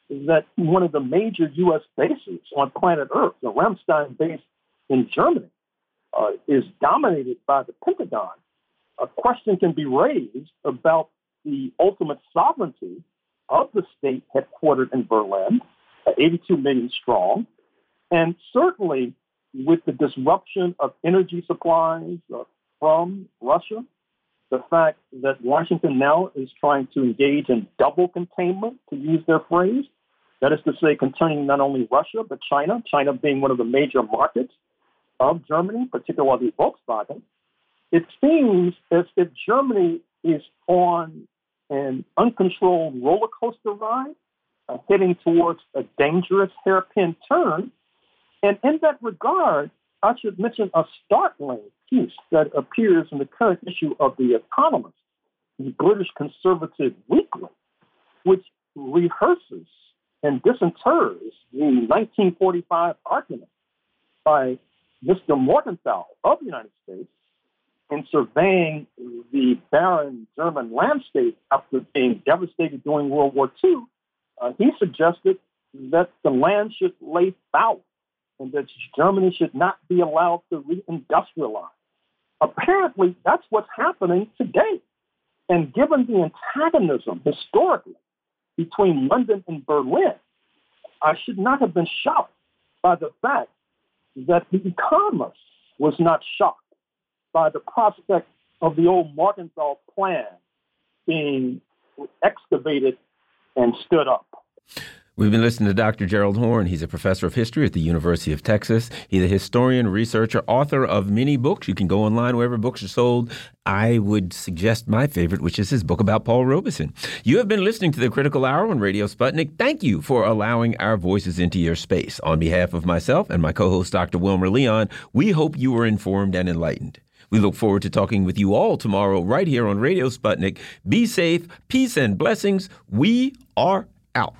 J: that one of the major U.S. bases on planet Earth, the Ramstein base in Germany, uh, is dominated by the Pentagon, a question can be raised about the ultimate sovereignty of the state headquartered in Berlin, 82 million strong, and certainly with the disruption of energy supplies uh, from Russia, the fact that Washington now is trying to engage in double containment, to use their phrase, That is to say, containing not only Russia, but China, China being one of the major markets of Germany, particularly Volkswagen. It seems as if Germany is on an uncontrolled roller coaster ride, uh, heading towards a dangerous hairpin turn. And in that regard, I should mention a startling piece that appears in the current issue of The Economist, the British conservative weekly, which rehearses and disinters the 1945 argument by Mr. Morgenthau of the United States in surveying the barren German landscape after being devastated during World War II, uh, he suggested that the land should lay fallow and that Germany should not be allowed to reindustrialize. Apparently, that's what's happening today. And given the antagonism historically between London and Berlin, I should not have been shocked by the fact that the economist was not shocked by the prospect of the old Morgenthau plan being excavated and stood up.
A: We've been listening to Dr. Gerald Horne. He's a professor of history at the University of Texas. He's a historian, researcher, author of many books. You can go online wherever books are sold. I would suggest my favorite, which is his book about Paul Robeson. You have been listening to the Critical Hour on Radio Sputnik. Thank you for allowing our voices into your space. On behalf of myself and my co host, Dr. Wilmer Leon, we hope you were informed and enlightened. We look forward to talking with you all tomorrow right here on Radio Sputnik. Be safe, peace, and blessings. We are out.